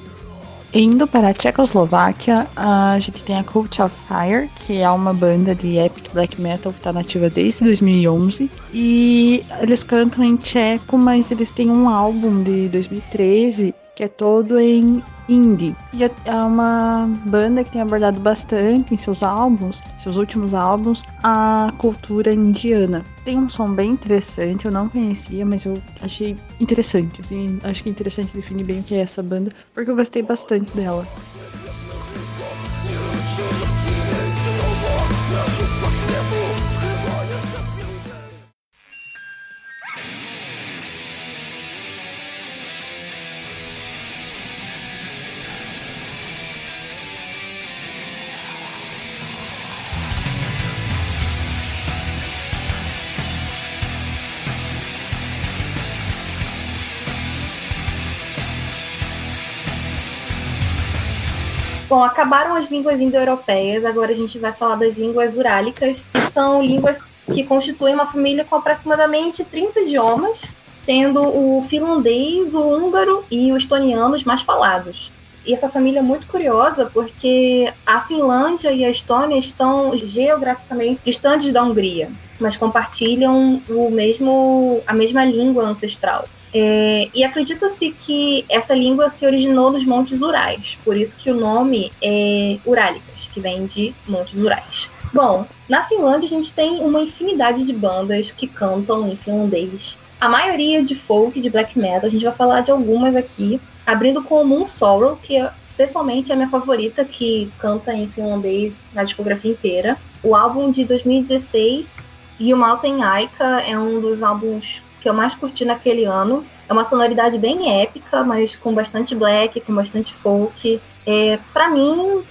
Indo para a Tchecoslováquia, a gente tem a Cult of Fire, que é uma banda de epic black metal que está nativa desde 2011. E eles cantam em tcheco, mas eles têm um álbum de 2013 que é todo em indie. E é uma banda que tem abordado bastante em seus álbuns, seus últimos álbuns, a cultura indiana. Tem um som bem interessante, eu não conhecia, mas eu achei interessante. Assim, acho que é interessante definir bem o que é essa banda, porque eu gostei bastante dela. Bom, acabaram as línguas indo-europeias, agora a gente vai falar das línguas urálicas, que são línguas que constituem uma família com aproximadamente 30 idiomas, sendo o finlandês, o húngaro e o estoniano os mais falados. E essa família é muito curiosa porque a Finlândia e a Estônia estão geograficamente distantes da Hungria, mas compartilham o mesmo, a mesma língua ancestral. É, e acredita-se que essa língua se originou nos Montes Urais, por isso que o nome é Urálicas, que vem de Montes Urais. Bom, na Finlândia a gente tem uma infinidade de bandas que cantam em finlandês. A maioria de folk, de black metal, a gente vai falar de algumas aqui, abrindo com Moon Sorrow, que pessoalmente é a minha favorita, que canta em finlandês na discografia inteira. O álbum de 2016, e o Mountain Aika, é um dos álbuns que eu mais curti naquele ano. É uma sonoridade bem épica, mas com bastante black, com bastante folk. É, para mim,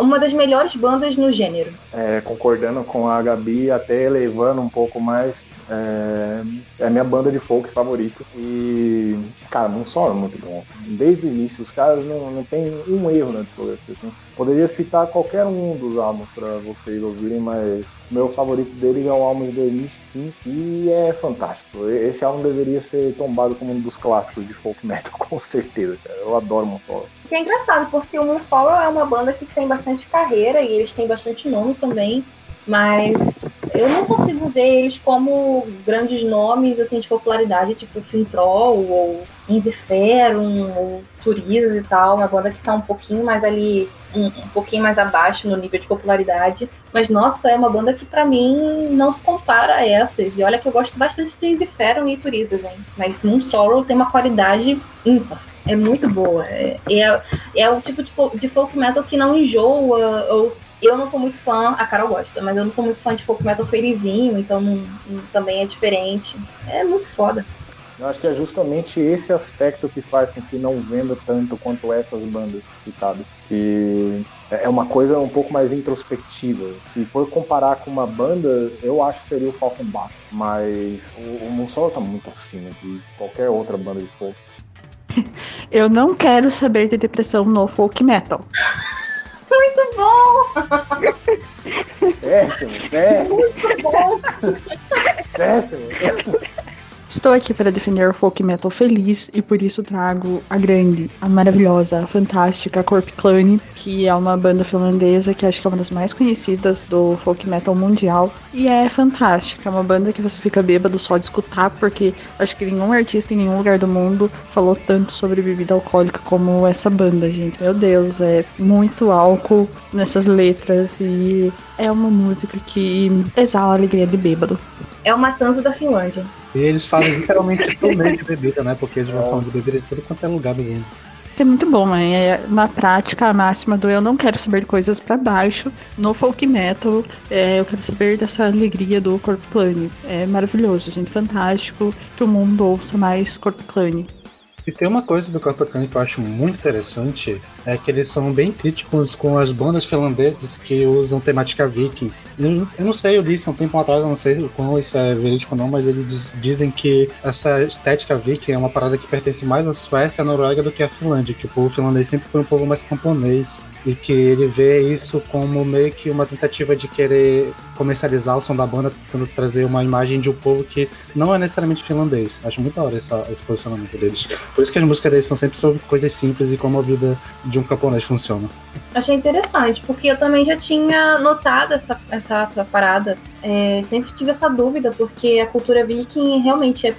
uma das melhores bandas no gênero. É, concordando com a Gabi, até elevando um pouco mais, é, é a minha banda de folk favorita. E, cara, não só é muito bom. Desde o início, os caras não, não tem um erro na discografia. Assim. Poderia citar qualquer um dos álbuns para vocês ouvirem, mas meu favorito deles é o álbum de 2005 e é fantástico. Esse álbum deveria ser tombado como um dos clássicos de folk metal, com certeza. Cara. Eu adoro Monsola. Que é engraçado, porque o Monsola é uma banda que tem bastante carreira e eles têm bastante nome também, mas eu não consigo ver eles como grandes nomes assim de popularidade, tipo Fintroll ou Enziferum ou Turizas e tal, uma banda que está um pouquinho mais ali, um, um, pouquinho mais abaixo no nível de popularidade. Mas nossa, é uma banda que para mim não se compara a essas. E olha que eu gosto bastante de Enziferum e Turizas, hein? Mas Moon Sorrow tem uma qualidade ímpar. É muito boa. É, é, é o tipo de, de folk metal que não enjoa eu não sou muito fã, a Carol gosta, mas eu não sou muito fã de folk metal feirizinho, então não, também é diferente. É muito foda. Eu acho que é justamente esse aspecto que faz com que não venda tanto quanto essas bandas citadas. Que é uma coisa um pouco mais introspectiva. Se for comparar com uma banda, eu acho que seria o Falcon Bat. Mas o, o tá muito acima de qualquer outra banda de folk. Eu não quero saber de depressão no folk metal. Muito bom! Péssimo, péssimo. Muito bom! Péssimo. Estou aqui para defender o folk metal feliz e por isso trago a grande, a maravilhosa, a fantástica Corp Clan, que é uma banda finlandesa que acho que é uma das mais conhecidas do folk metal mundial e é fantástica, é uma banda que você fica bêbado só de escutar porque acho que nenhum artista em nenhum lugar do mundo falou tanto sobre bebida alcoólica como essa banda, gente. Meu Deus, é muito álcool nessas letras e é uma música que exala a alegria de bêbado. É uma tanza da Finlândia. E eles fazem literalmente turnê de bebida, né? Porque eles vão falando de bebida de tudo quanto é lugar mundo. Isso é muito bom, mãe. É, na prática, a máxima do eu não quero saber de coisas para baixo. No folk metal, é, eu quero saber dessa alegria do Corpo Clan. É maravilhoso, gente. Fantástico. Que o mundo ouça mais Corpo Clan. E tem uma coisa do Corpo Clan que eu acho muito interessante, é que eles são bem críticos com as bandas finlandesas que usam temática viking. Eu, não sei, eu li isso há um tempo atrás, eu não sei como isso é verídico ou não, mas eles diz, dizem que essa estética viking é uma parada que pertence mais à Suécia e à Noruega do que à Finlândia, que o povo finlandês sempre foi um povo mais camponês e que ele vê isso como meio que uma tentativa de querer comercializar o som da banda, tentando trazer uma imagem de um povo que não é necessariamente finlandês. Acho muito da hora essa, esse posicionamento deles. Por isso que as músicas deles são sempre sobre coisas simples e como a vida de um camponês funciona. Achei interessante, porque eu também já tinha notado essa, essa parada. É, sempre tive essa dúvida, porque a cultura viking realmente é.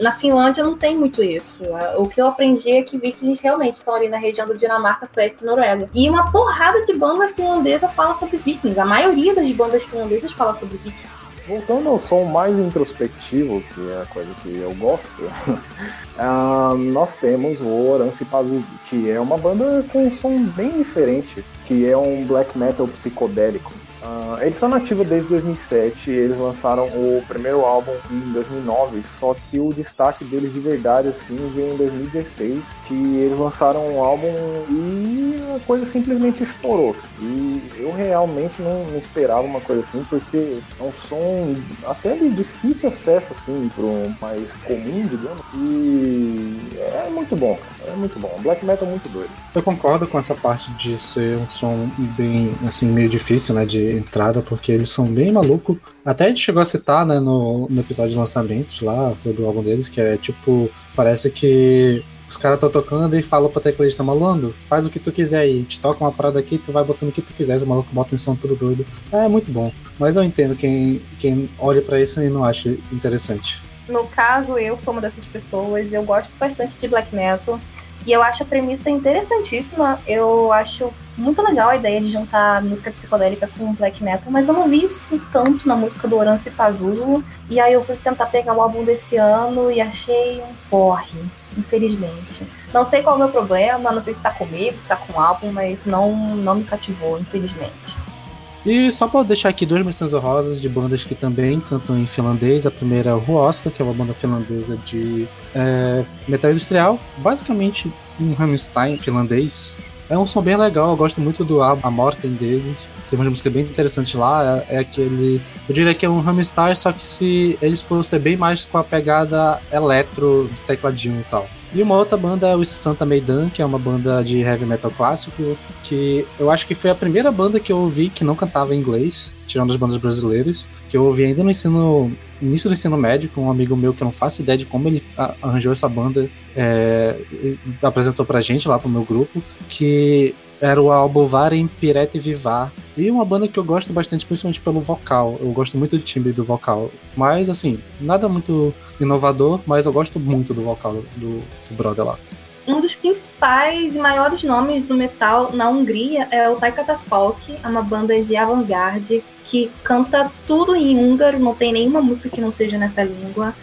Na Finlândia não tem muito isso. O que eu aprendi é que vikings realmente estão ali na região da Dinamarca, Suécia e Noruega. E uma porrada de banda finlandesa fala sobre vikings. A maioria das bandas finlandesas fala sobre vikings. Voltando ao som mais introspectivo, que é a coisa que eu gosto, uh, nós temos o Orance Pazuzu, que é uma banda com um som bem diferente, que é um black metal psicodélico. Uh, eles estão nativos desde 2007, eles lançaram o primeiro álbum em 2009, só que o destaque deles de verdade assim veio em 2016, que eles lançaram um álbum e a coisa simplesmente estourou. E eu realmente não, esperava uma coisa assim, porque é um som até de difícil acesso assim para mais comum, digamos, e é muito bom. É É muito bom. Black metal é muito doido. Eu concordo com essa parte de ser um som bem, assim, meio difícil, né, de entrada, porque eles são bem malucos. Até a gente chegou a citar, né, no, no episódio de lançamentos lá, sobre o álbum deles, que é tipo, parece que os caras estão tocando e falam pro tecladista, malandro, faz o que tu quiser aí, te toca uma parada aqui, tu vai botando o que tu quiser, o maluco bota em som tudo doido. É muito bom. Mas eu entendo quem, quem olha para isso e não acha interessante. No caso, eu sou uma dessas pessoas, eu gosto bastante de black metal. E eu acho a premissa interessantíssima. Eu acho muito legal a ideia de juntar música psicodélica com black metal, mas eu não vi isso tanto na música do Orange Pazulo. E aí eu fui tentar pegar o álbum desse ano e achei um porre infelizmente. Não sei qual é o meu problema, não sei se tá comigo, se tá com o álbum, mas não, não me cativou, infelizmente. E só para deixar aqui duas menções honrosas de bandas que também cantam em finlandês. A primeira é o Ruoska, que é uma banda finlandesa de é, metal industrial, basicamente um Rammstein finlandês. É um som bem legal, eu gosto muito do A Mortem deles. Tem uma música bem interessante lá. É, é aquele. Eu diria que é um Hamstar, só que se eles fossem bem mais com a pegada eletro do tecladinho e tal. E uma outra banda é o Santa Maidan, que é uma banda de heavy metal clássico, que eu acho que foi a primeira banda que eu ouvi que não cantava em inglês, tirando as bandas brasileiras, que eu ouvi ainda no ensino início do ensino médio, com um amigo meu que eu não faço ideia de como ele arranjou essa banda, é, apresentou pra gente lá pro meu grupo, que era o álbum Varem Pirete Vivar. E uma banda que eu gosto bastante, principalmente pelo vocal. Eu gosto muito do timbre do vocal. Mas, assim, nada muito inovador, mas eu gosto muito do vocal do, do brother lá. Um dos principais e maiores nomes do metal na Hungria é o Taika Tafalk, é uma banda de avant-garde que canta tudo em húngaro, não tem nenhuma música que não seja nessa língua.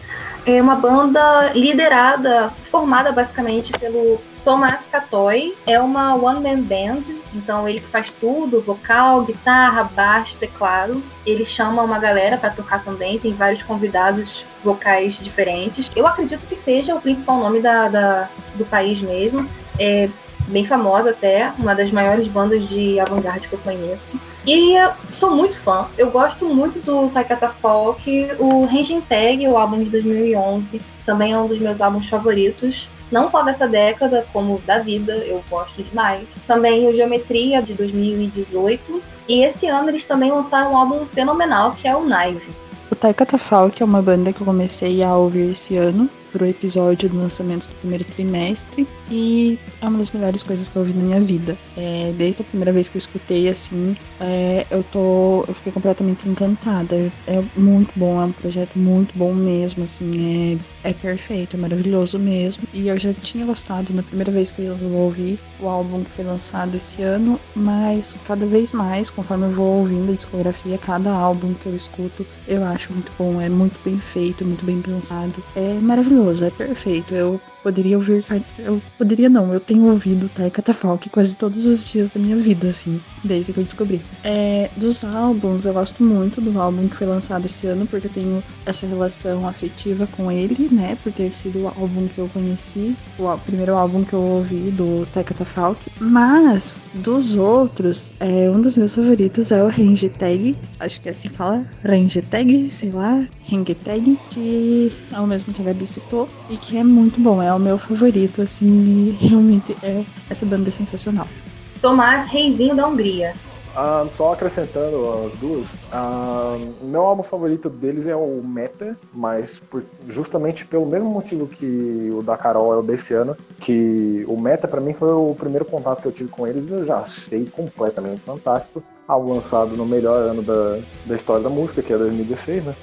É uma banda liderada, formada basicamente pelo Tomás Catoy. É uma one-man band, então ele faz tudo: vocal, guitarra, baixo, teclado. Ele chama uma galera para tocar também, tem vários convidados vocais diferentes. Eu acredito que seja o principal nome da, da do país mesmo. É bem famosa até, uma das maiores bandas de avant-garde que eu conheço. E sou muito fã. Eu gosto muito do Taikata Folk. O Ranging Tag, o álbum de 2011, também é um dos meus álbuns favoritos. Não só dessa década, como da vida, eu gosto demais. Também o Geometria, de 2018. E esse ano eles também lançaram um álbum fenomenal, que é o Knife. O Taikata Folk é uma banda que eu comecei a ouvir esse ano pro episódio do lançamento do primeiro trimestre e é uma das melhores coisas que eu ouvi na minha vida. É, desde a primeira vez que eu escutei, assim, é, eu tô. Eu fiquei completamente encantada. É muito bom, é um projeto muito bom mesmo, assim, é, é perfeito, é maravilhoso mesmo. E eu já tinha gostado na primeira vez que eu ouvi o álbum que foi lançado esse ano, mas cada vez mais, conforme eu vou ouvindo a discografia, cada álbum que eu escuto, eu acho muito bom, é muito bem feito, muito bem pensado. É maravilhoso, é perfeito. Eu poderia ouvir. Eu poderia não, eu tenho ouvido Taika Tafalk quase todos os dias da minha vida, assim, desde que eu descobri. É, dos álbuns, eu gosto muito do álbum que foi lançado esse ano, porque eu tenho essa relação afetiva com ele, né? Por ter sido o álbum que eu conheci, o primeiro álbum que eu ouvi do Taika Tafalk. Mas, dos outros, é, um dos meus favoritos é o Range Tag. Acho que é assim que fala. Range Tag, sei lá. Range Tag, que é o mesmo que a Gabi citou, e que é muito bom. É é o meu favorito, assim, realmente é essa banda é sensacional. Tomás Reizinho da Hungria. Ah, só acrescentando as duas, ah, meu álbum favorito deles é o Meta, mas por, justamente pelo mesmo motivo que o da Carol é o desse ano, que o Meta para mim foi o primeiro contato que eu tive com eles e eu já achei completamente fantástico álbum lançado no melhor ano da, da história da música, que é 2016, né?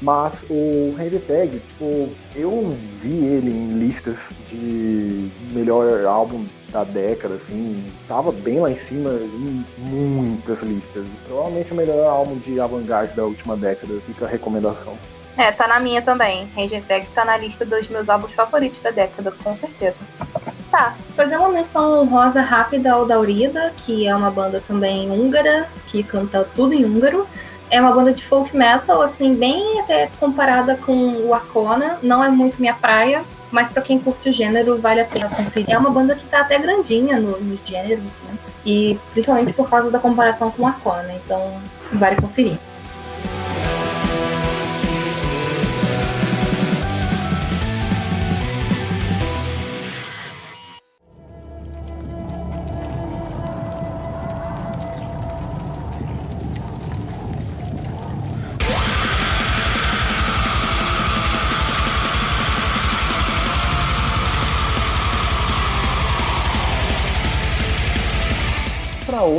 Mas o Henry Tag, tipo, eu vi ele em listas de melhor álbum da década, assim, tava bem lá em cima em muitas listas. Provavelmente o melhor álbum de avant-garde da última década, fica a recomendação. É, tá na minha também. Ranger Tag tá na lista dos meus álbuns favoritos da década, com certeza. Tá, fazer uma menção rosa rápida ao Daurida, que é uma banda também húngara, que canta tudo em húngaro. É uma banda de folk metal, assim, bem até comparada com o Arcona. Não é muito minha praia, mas para quem curte o gênero, vale a pena conferir. É uma banda que tá até grandinha no, nos gêneros, né? E principalmente por causa da comparação com o Arcona, então vale conferir.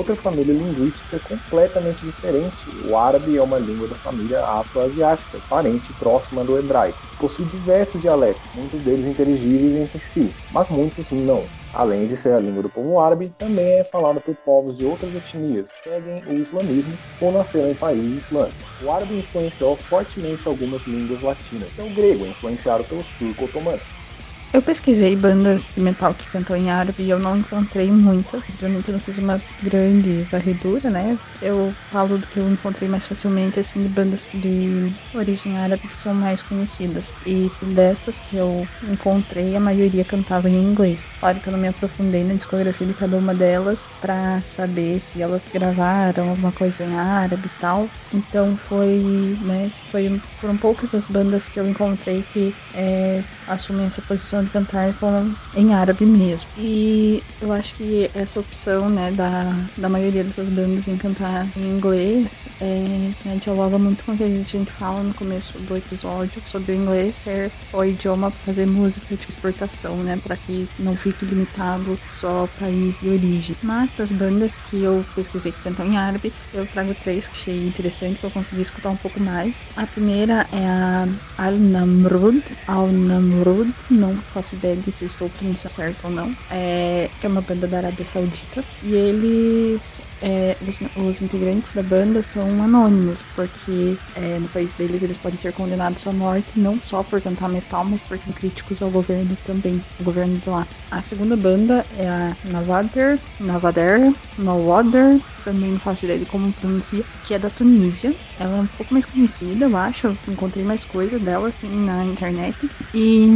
Outra família linguística completamente diferente. O árabe é uma língua da família afro-asiática, parente próxima do hebraico. Possui diversos dialetos, muitos deles inteligíveis entre si, mas muitos não. Além de ser a língua do povo árabe, também é falada por povos de outras etnias que seguem o islamismo ou nasceram em países islâmicos. O árabe influenciou fortemente algumas línguas latinas, e o grego, influenciado pelos turco-otomanos. Eu pesquisei bandas de metal que cantam em árabe e eu não encontrei muitas. Obviamente eu não fiz uma grande varredura, né? Eu falo do que eu encontrei mais facilmente, assim, de bandas de origem árabe que são mais conhecidas. E dessas que eu encontrei, a maioria cantava em inglês. Claro que eu não me aprofundei na discografia de cada uma delas para saber se elas gravaram alguma coisa em árabe e tal. Então foi, né? Foi, foram poucas as bandas que eu encontrei que é, assumem essa posição cantar com, em árabe mesmo. E eu acho que essa opção, né, da, da maioria dessas bandas em cantar em inglês é, né, dialoga muito com o que a gente fala no começo do episódio sobre o inglês ser o idioma para fazer música de exportação, né, para que não fique limitado só ao país de origem. Mas das bandas que eu pesquisei que cantam em árabe, eu trago três que achei interessante que eu consegui escutar um pouco mais. A primeira é a Al-Namrud, Al-Namrud, não faço ideia de se estou pronunciando certo ou não. É, é uma banda da Arábia Saudita. E eles, é, os, os, integrantes da banda são anônimos, porque é, no país deles eles podem ser condenados à morte, não só por cantar metal, mas por ser críticos ao governo também, o governo de lá. A segunda banda é a Navader, Navader, Nawader, também não faço ideia de como pronuncia, que é da Tunísia. Ela é um pouco mais conhecida, eu acho. Eu encontrei mais coisa dela assim na internet. E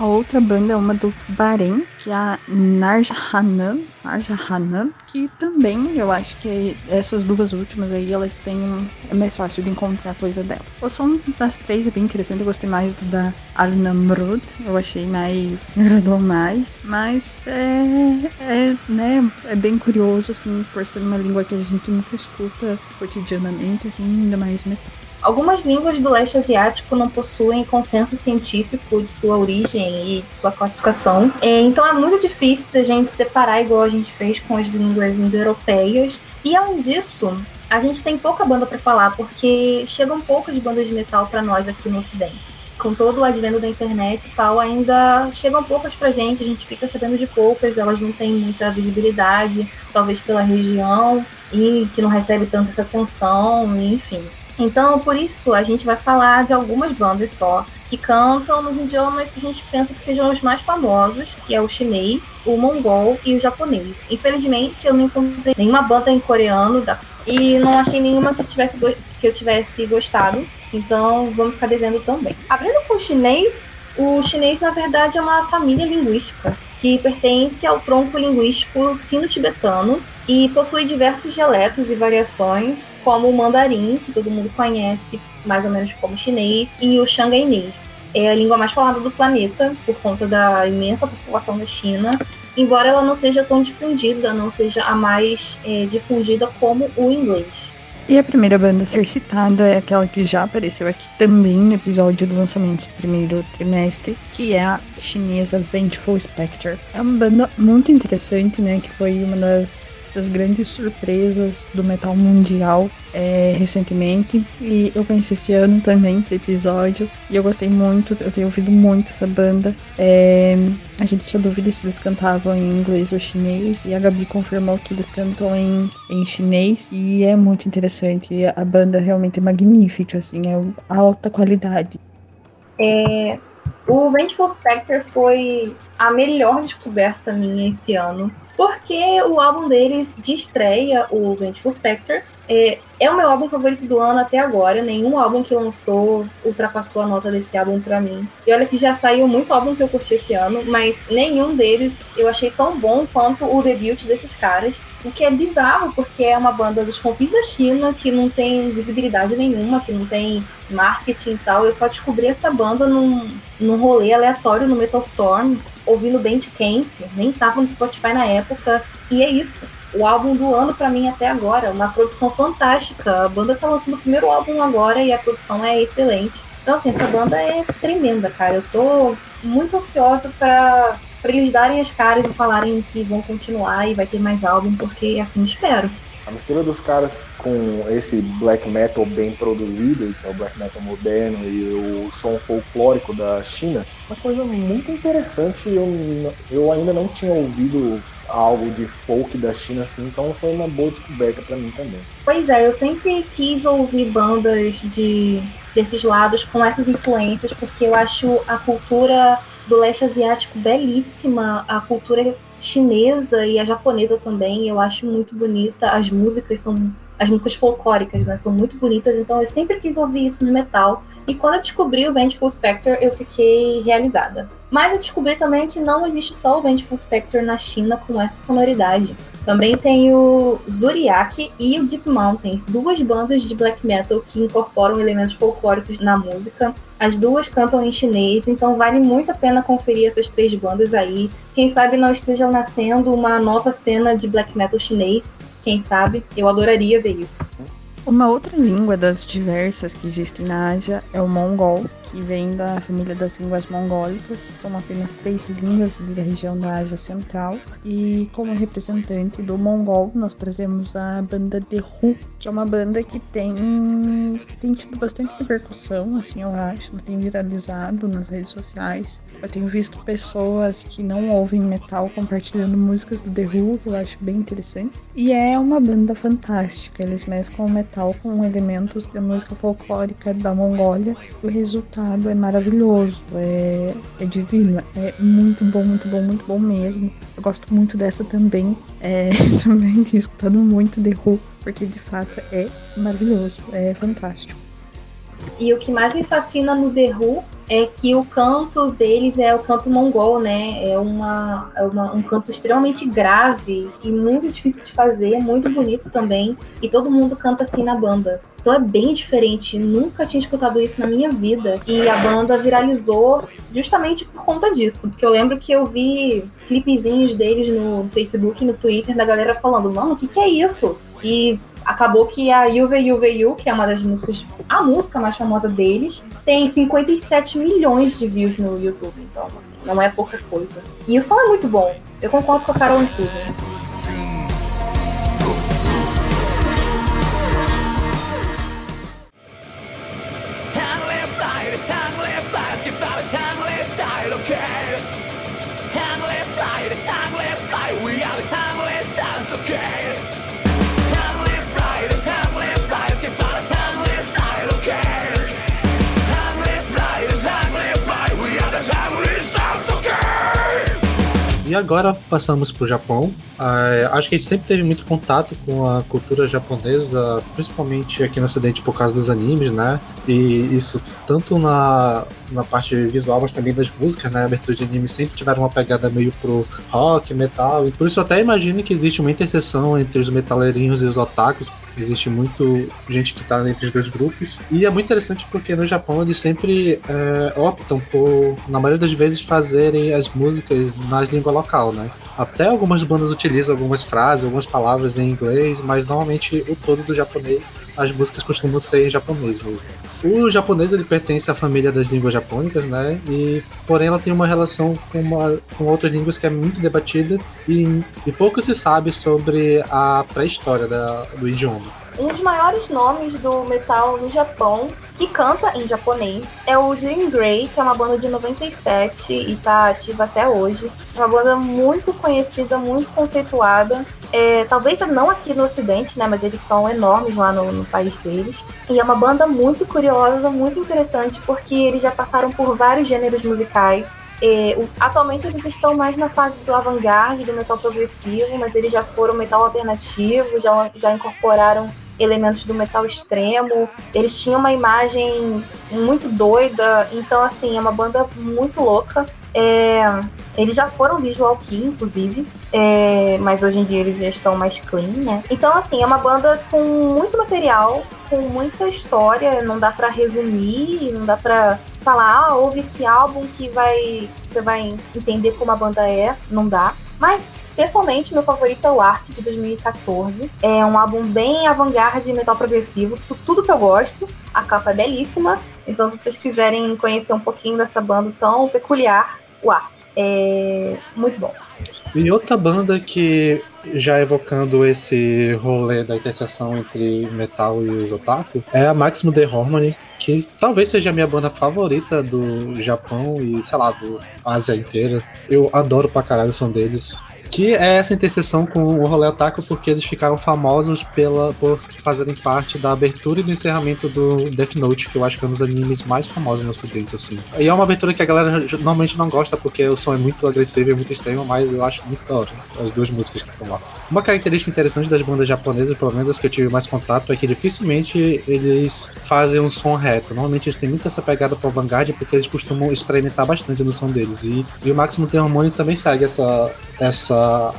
a outra banda é uma do Bahrein, que é a Narjahanam, Narjahanam, que também eu acho que essas duas últimas aí, elas têm é mais fácil de encontrar coisa dela. O som das três é bem interessante, eu gostei mais do da Al Namrud, eu achei mais, me agradou mais, mas é, é, né, é bem curioso, assim, por ser uma língua que a gente nunca escuta cotidianamente, assim, ainda mais metal. Algumas línguas do leste asiático não possuem consenso científico de sua origem e de sua classificação, é, então é muito difícil da gente separar igual a gente fez com as línguas indo-europeias. E além disso, a gente tem pouca banda para falar porque chegam poucas bandas de metal para nós aqui no Ocidente. Com todo o advento da internet e tal, ainda chegam poucas pra gente, a gente fica sabendo de poucas, elas não têm muita visibilidade, talvez pela região, e que não recebe tanta essa atenção, enfim. Então, por isso, a gente vai falar de algumas bandas só que cantam nos idiomas que a gente pensa que sejam os mais famosos, que é o chinês, o mongol e o japonês. Infelizmente, eu não encontrei nenhuma banda em coreano e não achei nenhuma que, tivesse, que eu tivesse gostado. Então, vamos ficar devendo também. Abrindo com o chinês, o chinês, na verdade, é uma família linguística que pertence ao tronco linguístico sino-tibetano e possui diversos dialetos e variações, como o mandarim, que todo mundo conhece mais ou menos como chinês, e o xangainês. É a língua mais falada do planeta por conta da imensa população da China, embora ela não seja tão difundida, não seja a mais é, difundida como o inglês. E a primeira banda a ser citada é aquela que já apareceu aqui também no episódio do lançamento do primeiro trimestre, que é a chinesa Vengeful Spectre. É uma banda muito interessante, né? Que foi uma das, das grandes surpresas do metal mundial é, recentemente. E eu conheci esse ano também do episódio. E eu gostei muito, eu tenho ouvido muito essa banda. É, a gente tinha dúvida se eles cantavam em inglês ou chinês. E a Gabi confirmou que eles cantam em, em chinês. E é muito interessante. A banda realmente é magnífica, assim, é alta qualidade. É, o Vengeful Spectre foi a melhor descoberta minha esse ano. Porque o álbum deles de estreia, o Vengeful Spectre, é, é o meu álbum favorito do ano até agora. Nenhum álbum que lançou ultrapassou a nota desse álbum para mim. E olha que já saiu muito álbum que eu curti esse ano, mas nenhum deles eu achei tão bom quanto o debut desses caras. O que é bizarro, porque é uma banda dos confins da China, que não tem visibilidade nenhuma, que não tem marketing e tal. Eu só descobri essa banda num, num rolê aleatório no Metal Storm, ouvindo Bandcamp, nem tava no Spotify na época. E é isso o álbum do ano para mim até agora, uma produção fantástica. A banda tá lançando o primeiro álbum agora e a produção é excelente. Então, assim, essa banda é tremenda, cara. Eu tô muito ansiosa para para eles darem as caras e falarem que vão continuar e vai ter mais álbum, porque assim espero. A mistura dos caras com esse black metal bem produzido, que é o black metal moderno, e o som folclórico da China, uma coisa muito interessante. Eu, eu ainda não tinha ouvido algo de folk da China assim, então foi uma boa descoberta para mim também. Pois é, eu sempre quis ouvir bandas de desses lados com essas influências, porque eu acho a cultura do leste asiático belíssima, a cultura chinesa e a japonesa também, eu acho muito bonita. As músicas são as músicas folclóricas, né, são muito bonitas, então eu sempre quis ouvir isso no metal. E quando eu descobri o Vengeful Spectre, eu fiquei realizada. Mas eu descobri também que não existe só o Vengeful Spectre na China com essa sonoridade. Também tem o Zuriak e o Deep Mountains, duas bandas de black metal que incorporam elementos folclóricos na música. As duas cantam em chinês, então vale muito a pena conferir essas três bandas aí. Quem sabe não esteja nascendo uma nova cena de black metal chinês. Quem sabe? Eu adoraria ver isso. Uma outra língua das diversas que existem na Ásia é o mongol, que vem da família das línguas mongólicas. São apenas três línguas da região da Ásia Central. E como representante do mongol, nós trazemos a banda The Hu, que é uma banda que tem, tem tido bastante repercussão, assim eu acho. Tem viralizado nas redes sociais. Eu tenho visto pessoas que não ouvem metal compartilhando músicas do The Who, que eu acho bem interessante. E é uma banda fantástica. Eles mesclam metal com elementos da música folclórica da Mongólia. O resultado é maravilhoso, é, é divino, é muito bom, muito bom, muito bom mesmo. Eu gosto muito dessa também, é, também tenho escutado muito The Who, porque de fato é maravilhoso, é fantástico. E o que mais me fascina no The Who é que o canto deles é o canto mongol, né? É, uma, é uma, um canto extremamente grave e muito difícil de fazer, muito bonito também. E todo mundo canta assim na banda. Então é bem diferente. Nunca tinha escutado isso na minha vida. E a banda viralizou justamente por conta disso. Porque eu lembro que eu vi clipezinhos deles no Facebook e no Twitter da galera falando: Mano, o que, que é isso? E acabou que a Yuve Yuve Yu, que é uma das músicas, a música mais famosa deles, tem 57 milhões de views no YouTube. Então, assim, não é pouca coisa. E o som é muito bom. Eu concordo com a Carol em tudo. side, timeless. We are the timeless dance, okay? E agora passamos para o Japão. Uh, acho que a gente sempre teve muito contato com a cultura japonesa, principalmente aqui no Ocidente por causa dos animes, né? E isso tanto na, na parte visual, mas também das músicas, né? A abertura de anime sempre tiveram uma pegada meio pro rock, metal. E por isso eu até imagino que existe uma interseção entre os metaleirinhos e os otakus. Existe muito gente que tá entre os dois grupos. E é muito interessante porque no Japão eles sempre é, optam por, na maioria das vezes, fazerem as músicas na língua local, né? Até algumas bandas utilizam algumas frases, algumas palavras em inglês, mas normalmente o todo do japonês, as músicas costumam ser em japonês mesmo. O japonês ele pertence à família das línguas japônicas, né? E porém ela tem uma relação com, uma, com outras línguas que é muito debatida e, e pouco se sabe sobre a pré-história do idioma. Um dos maiores nomes do metal no Japão, que canta em japonês, é o Jean Grey, que é uma banda de 97 e tá ativa até hoje. Uma banda muito conhecida, muito conceituada. É, talvez não aqui no Ocidente, né? Mas eles são enormes lá no, no país deles. E é uma banda muito curiosa, muito interessante, porque eles já passaram por vários gêneros musicais. É, atualmente eles estão mais na fase do avant-garde, do metal progressivo, mas eles já foram metal alternativo, já, já incorporaram elementos do metal extremo. Eles tinham uma imagem muito doida, então assim, é uma banda muito louca. É, eles já foram visual key, inclusive, é, mas hoje em dia eles já estão mais clean, né? Então, assim, é uma banda com muito material, com muita história, não dá para resumir, não dá para falar, ah, ouve esse álbum que vai você vai entender como a banda é, não dá. Mas Pessoalmente, meu favorito é o Ark de 2014. É um álbum bem avant-garde metal progressivo, tudo que eu gosto. A capa é belíssima. Então, se vocês quiserem conhecer um pouquinho dessa banda tão peculiar, o Ark. É muito bom. E outra banda que, já evocando esse rolê da interseção entre metal e os otaku, é a Maximum The Harmony, que talvez seja a minha banda favorita do Japão e, sei lá, do Ásia inteira. Eu adoro pra caralho o som deles. Que é essa interseção com o rolê otaku, porque eles ficaram famosos pela, por fazerem parte da abertura e do encerramento do Death Note, que eu acho que é um dos animes mais famosos no ocidente, assim. E é uma abertura que a galera normalmente não gosta, porque o som é muito agressivo e muito extremo, mas eu acho muito da hora, as duas músicas que estão lá. Uma característica interessante das bandas japonesas, pelo menos que eu tive mais contato, é que dificilmente eles fazem um som reto. Normalmente eles têm muito essa pegada pro vanguard, porque eles costumam experimentar bastante no som deles. E, e o Máximo Tem Harmony também segue essa, essa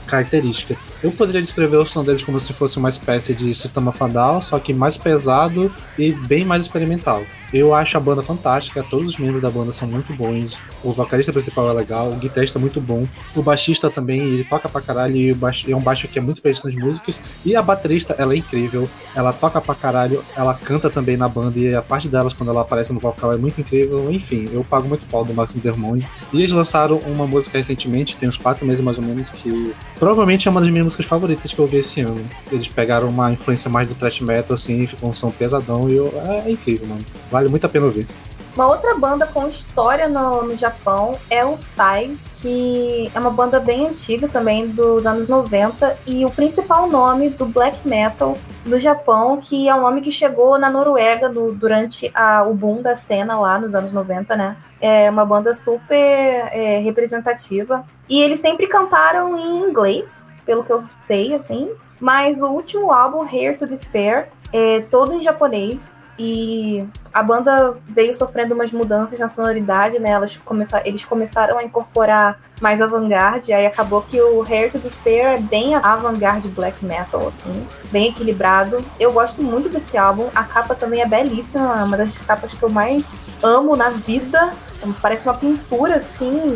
característica. Eu poderia descrever o som deles como se fosse uma espécie de sistema fadal, só que mais pesado e bem mais experimental. Eu acho a banda fantástica, todos os membros da banda são muito bons. O vocalista principal é legal, o guitarrista é muito bom. O baixista também, ele toca pra caralho e baixo, é um baixo que é muito presente nas músicas. E a baterista, ela é incrível, ela toca pra caralho, ela canta também na banda e a parte delas quando ela aparece no vocal é muito incrível. Enfim, eu pago muito pau do Maximo Dermone. E eles lançaram uma música recentemente, tem uns 4 meses mais ou menos, que provavelmente é uma das minhas músicas favoritas que eu vi esse ano. Eles pegaram uma influência mais do thrash metal, assim, ficou um som pesadão e eu, é, é incrível, mano. Vale muito a pena ouvir. Uma outra banda com história no, no Japão é o Sai, que é uma banda bem antiga também, dos anos 90, e o principal nome do black metal no Japão, que é um nome que chegou na Noruega do, durante a, o boom da cena lá nos anos 90, né? É uma banda super é, representativa. E eles sempre cantaram em inglês, pelo que eu sei, assim. Mas o último álbum, Here to Despair, é todo em japonês. E a banda veio sofrendo umas mudanças na sonoridade, né? Elas começaram, eles começaram a incorporar mais avant-garde, aí acabou que o Hair to Despair é bem avant-garde black metal, assim, bem equilibrado. Eu gosto muito desse álbum, a capa também é belíssima, é uma das capas que eu mais amo na vida. Parece uma pintura, assim,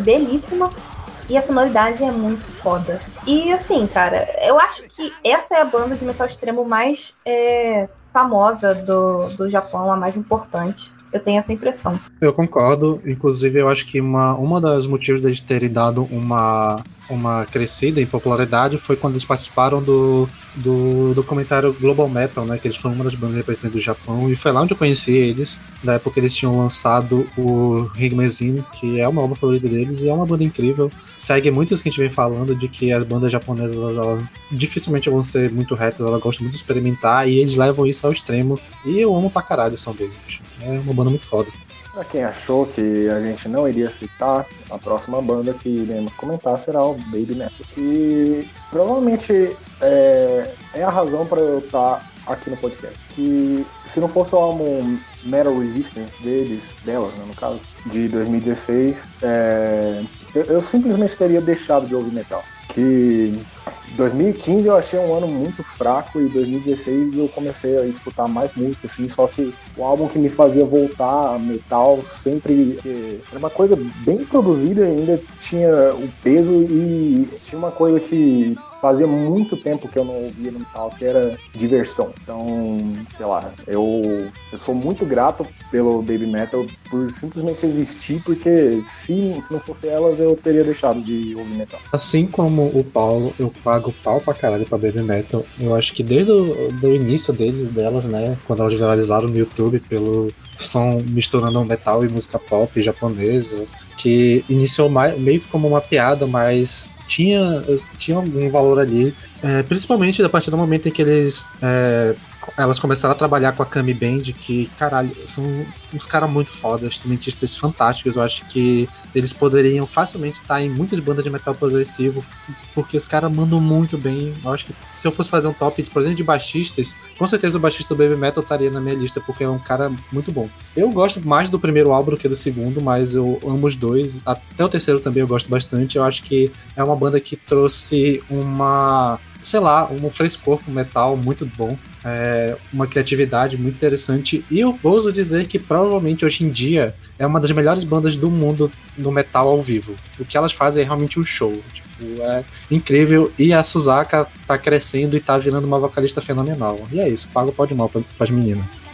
belíssima. E a sonoridade é muito foda. E assim, cara, eu acho que essa é a banda de metal extremo mais é, famosa do, do Japão, a mais importante. Eu tenho essa impressão. Eu concordo. Inclusive, eu acho que uma, uma das motivos deles terem dado uma, uma crescida em popularidade foi quando eles participaram do, do documentário Global Metal, né? Que eles foram uma das bandas representantes do Japão. E foi lá onde eu conheci eles. Na época eles tinham lançado o Higmezin, que é uma obra favorita deles e é uma banda incrível. Segue muitos que a gente vem falando de que as bandas japonesas elas, elas dificilmente vão ser muito retas, elas gostam muito de experimentar e eles levam isso ao extremo. E eu amo pra caralho o som deles, bicho. É uma banda muito foda. Pra quem achou que a gente não iria citar, a próxima banda que iremos comentar será o Baby Metal. Que provavelmente é, é a razão para eu estar aqui no podcast. Que se não fosse o álbum Metal Resistance deles, delas, né, no caso, de 2016, é, eu, eu simplesmente teria deixado de ouvir metal. Que 2015 eu achei um ano muito fraco e 2016 eu comecei a escutar mais música, assim, só que o álbum que me fazia voltar metal sempre era uma coisa bem produzida ainda tinha o peso e tinha uma coisa que fazia muito tempo que eu não ouvia metal, que era diversão. Então, sei lá, eu, eu sou muito grato pelo Baby Metal por simplesmente existir, porque se, se não fosse elas, eu teria deixado de ouvir metal. Assim como o Paulo, eu pago pau pra caralho pra Baby Metal. Eu acho que desde o do início deles, delas, né, quando elas viralizaram no YouTube pelo som misturando metal e música pop japonesa, que iniciou mais, meio como uma piada, mas tinha, tinha algum valor ali, é, principalmente a partir do momento em que eles é, elas começaram a trabalhar com a Kami Band, que, caralho, são uns caras muito fodas, instrumentistas fantásticos. Eu acho que eles poderiam facilmente estar em muitas bandas de metal progressivo, porque os caras mandam muito bem. Eu acho que se eu fosse fazer um top, por exemplo, de baixistas, com certeza o baixista do Baby Metal estaria na minha lista, porque é um cara muito bom. Eu gosto mais do primeiro álbum do que do segundo, mas eu amo os dois. Até o terceiro também eu gosto bastante. Eu acho que é uma banda que trouxe uma sei lá, um frescor com metal muito bom, é, uma criatividade muito interessante. E eu ouso dizer que provavelmente hoje em dia é uma das melhores bandas do mundo no metal ao vivo. O que elas fazem é realmente um show. Tipo, é incrível. E a Suzaka tá crescendo e tá virando uma vocalista fenomenal. E é isso, pago o pau de mal pra, pras meninas.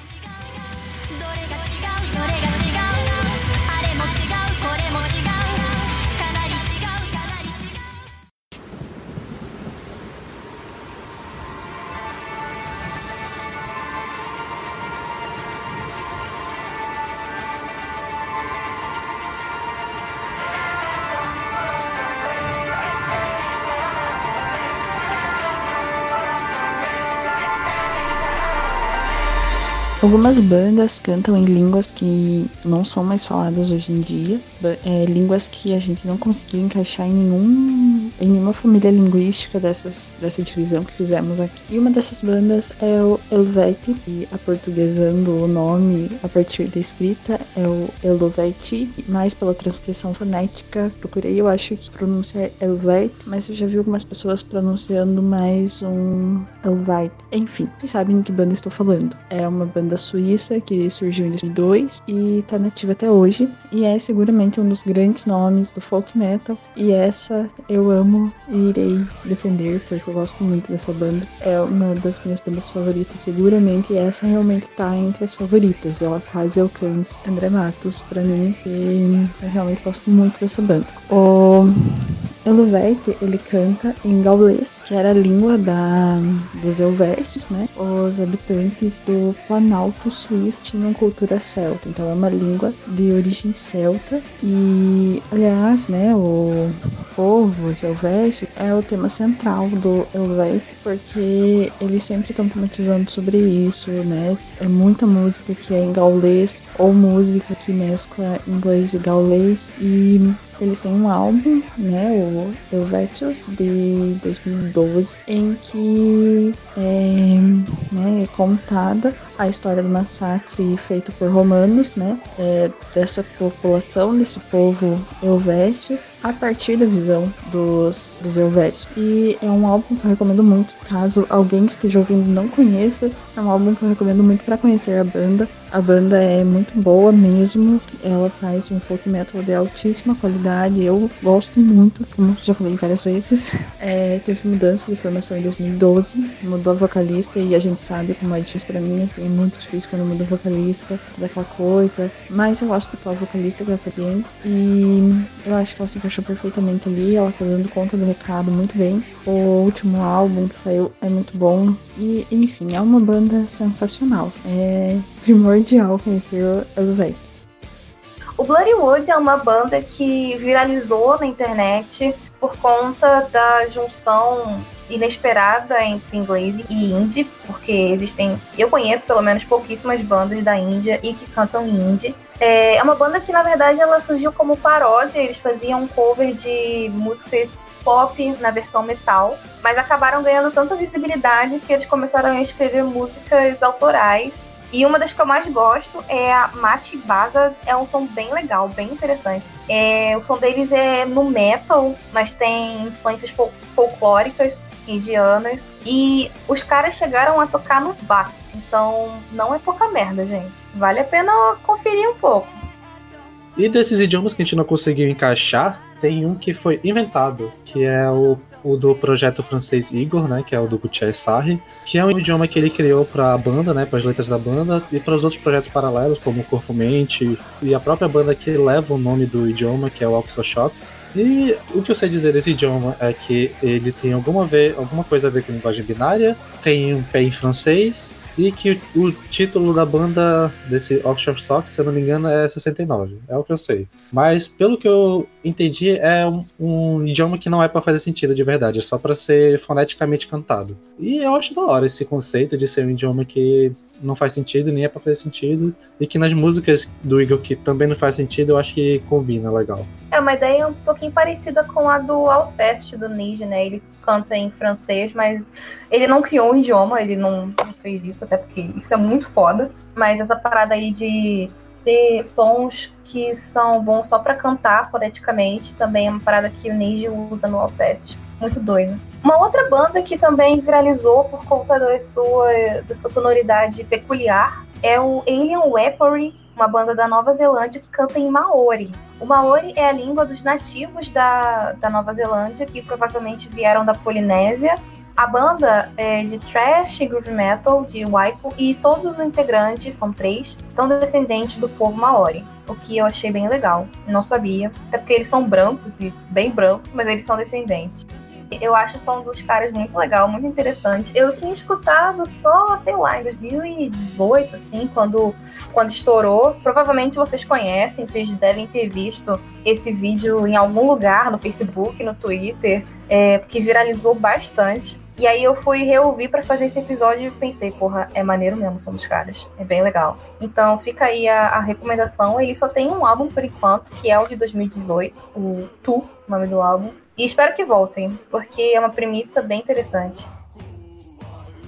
Algumas bandas cantam em línguas que não são mais faladas hoje em dia, é, línguas que a gente não conseguiu encaixar em, nenhum, em nenhuma família linguística dessas, dessa divisão que fizemos aqui. E uma dessas bandas é o Helvete, e aportuguesando o nome a partir da escrita é o Helvete, mais pela transcrição fonética. Procurei, eu acho que pronuncia Helvete, mas eu já vi algumas pessoas pronunciando mais um Helvete. Enfim, vocês sabem de que banda estou falando. É uma banda suíça que surgiu em 2002 e está nativa até hoje e é seguramente um dos grandes nomes do folk metal e essa eu amo e irei defender porque eu gosto muito dessa banda. É uma das minhas bandas favoritas seguramente e essa realmente está entre as favoritas. Ela quase alcança André Matos para mim e eu realmente gosto muito dessa banda. O Eluverte, ele canta em gaulês, que era a língua da, dos Elvestes, né? Os habitantes do Planalto Suíço tinham cultura celta, então é uma língua de origem celta. E, aliás, né, o povo, os Elvestes, é o tema central do Elverte, porque eles sempre estão tematizando sobre isso, né? É muita música que é em gaulês, ou música que mescla inglês e gaulês, e eles têm um álbum, né, o Helvetius, de 2012, em que é, né, é contada a história do massacre feito por romanos, né, é, dessa população, desse povo helvécio, a partir da visão dos, dos. E é um álbum que eu recomendo muito, caso alguém que esteja ouvindo não conheça, é um álbum que eu recomendo muito para conhecer a banda. A banda é muito boa mesmo, ela faz um folk metal de altíssima qualidade, eu gosto muito, como já falei várias vezes. É, teve mudança de formação em 2012, mudou a vocalista e a gente sabe como é difícil para mim, assim, é muito difícil quando muda vocalista, toda aquela coisa. Mas eu gosto da atual vocalista, que é a Fabienne, e eu acho que ela se encaixou perfeitamente ali, ela tá dando conta do recado muito bem. O último álbum que saiu é muito bom, e enfim, é uma banda sensacional. É primordial conhecer Elevate. O Bloodywood é uma banda que viralizou na internet por conta da junção inesperada entre inglês e indie, porque existem, eu conheço pelo menos pouquíssimas bandas da Índia e que cantam indie. É, é uma banda que na verdade ela surgiu como paródia, eles faziam um cover de músicas pop na versão metal, mas acabaram ganhando tanta visibilidade que eles começaram a escrever músicas autorais e uma das que eu mais gosto é a Mate Baza. É um som bem legal, bem interessante. É, o som deles é no metal, mas tem influências fol folclóricas indianas. E os caras chegaram a tocar no VAC. Então não é pouca merda, gente. Vale a pena conferir um pouco. E desses idiomas que a gente não conseguiu encaixar, tem um que foi inventado, que é o o do projeto francês Igor, né, que é o do Gutiérrez Sarri, que é um idioma que ele criou para a banda, né, para as letras da banda e para os outros projetos paralelos, como o Corpo Mente e a própria banda que leva o nome do idioma, que é o Oxford Shocks. E o que eu sei dizer desse idioma é que ele tem alguma, ver, alguma coisa a ver com linguagem binária, tem um pé em francês e que o título da banda desse Oxford Sox, se eu não me engano, é 69. É o que eu sei. Mas pelo que eu entendi, é um, um idioma que não é para fazer sentido de verdade, é só para ser foneticamente cantado. E eu acho da hora esse conceito de ser um idioma que não faz sentido, nem é pra fazer sentido. E que nas músicas do Igor que também não faz sentido, eu acho que combina legal. É uma ideia um pouquinho parecida com a do Alceste, do Nige, né? Ele canta em francês, mas ele não criou um idioma, ele não, não fez isso, até porque isso é muito foda. Mas essa parada aí de ser sons que são bons só para cantar foneticamente também é uma parada que o Nige usa no Alceste muito doido. Uma outra banda que também viralizou por conta da sua, da sua sonoridade peculiar é o Alien Weaponry, uma banda da Nova Zelândia que canta em Maori. O Maori é a língua dos nativos da, da Nova Zelândia, que provavelmente vieram da Polinésia. A banda é de thrash e groove metal de Waipo e todos os integrantes, são três, são descendentes do povo Maori. O que eu achei bem legal. Não sabia. Até porque eles são brancos e bem brancos, mas eles são descendentes. Eu acho o som dos caras muito legal, muito interessante. Eu tinha escutado só, sei lá, em 2018, assim, quando, quando estourou. Provavelmente vocês conhecem, vocês devem ter visto esse vídeo em algum lugar, no Facebook, no Twitter, é, que viralizou bastante. E aí eu fui reouvir para fazer esse episódio e pensei, porra, é maneiro mesmo, são dos caras. É bem legal. Então fica aí a, a, recomendação. Ele só tem um álbum por enquanto, que é o de 2018, o Tu, nome do álbum. E espero que voltem, porque é uma premissa bem interessante.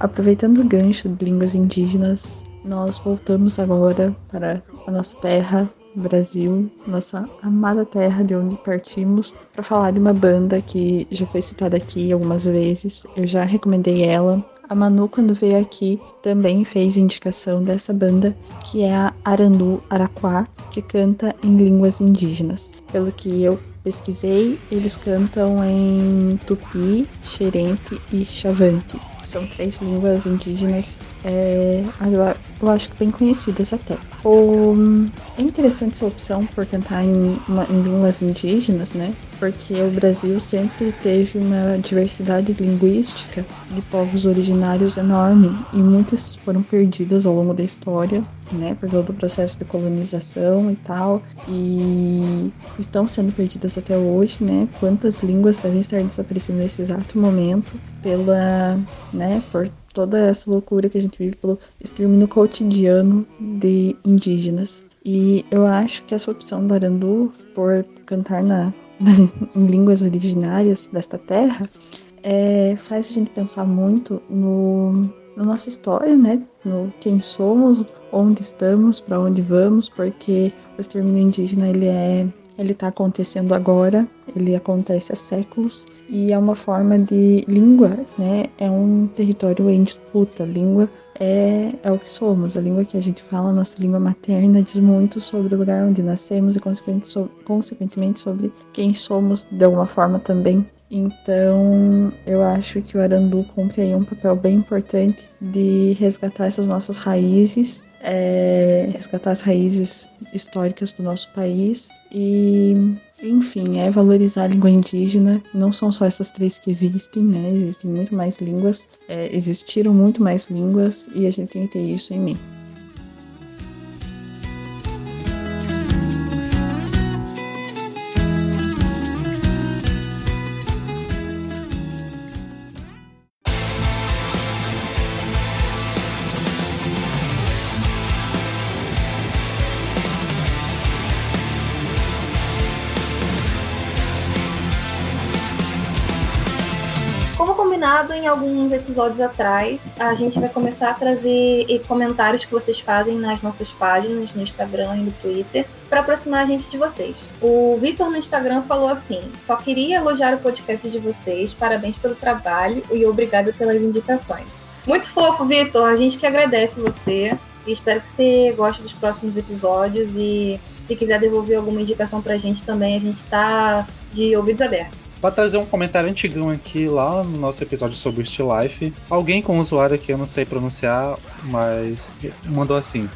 Aproveitando o gancho de línguas indígenas, nós voltamos agora para a nossa terra, Brasil, nossa amada terra de onde partimos, para falar de uma banda que já foi citada aqui algumas vezes. Eu já recomendei ela. A Manu, quando veio aqui, também fez indicação dessa banda, que é a Arandu Araquá, que canta em línguas indígenas. Pelo que eu pesquisei, eles cantam em tupi, xerente e xavante. São três línguas indígenas, é, eu acho que bem conhecidas até. O, é interessante essa opção por cantar em, uma, em línguas indígenas, né? Porque o Brasil sempre teve uma diversidade linguística de povos originários enorme e muitas foram perdidas ao longo da história, né? Por todo o processo de colonização e tal. E estão sendo perdidas até hoje, né? Quantas línguas devem estar desaparecendo nesse exato momento pela né, por toda essa loucura que a gente vive pelo extermínio cotidiano de indígenas. E eu acho que essa opção do Arandu por cantar na, em línguas originárias desta terra é, faz a gente pensar muito no, na nossa história, né? No quem somos, onde estamos, para onde vamos, porque o extermínio indígena ele é ele está acontecendo agora, ele acontece há séculos e é uma forma de língua, né? É um território em disputa. Língua é, é o que somos. A língua que a gente fala, a nossa língua materna, diz muito sobre o lugar onde nascemos e, consequentemente, sobre quem somos de alguma forma também. Então, eu acho que o Arandu cumpre aí um papel bem importante de resgatar essas nossas raízes é, resgatar as raízes históricas do nosso país e, enfim, é valorizar a língua indígena. Não são só essas três que existem, né? Existem muito mais línguas, é, existiram muito mais línguas e a gente tem que ter isso em mente. Episódios atrás, a gente vai começar a trazer comentários que vocês fazem nas nossas páginas, no Instagram e no Twitter, para aproximar a gente de vocês. O Vitor no Instagram falou assim: só queria elogiar o podcast de vocês, parabéns pelo trabalho e obrigado pelas indicações. Muito fofo, Vitor. A gente que agradece você e espero que você goste dos próximos episódios e se quiser devolver alguma indicação pra gente também, a gente tá de ouvidos abertos. Pra trazer um comentário antigão aqui lá no nosso episódio sobre o Still Life, alguém com um usuário que eu não sei pronunciar, mas mandou assim.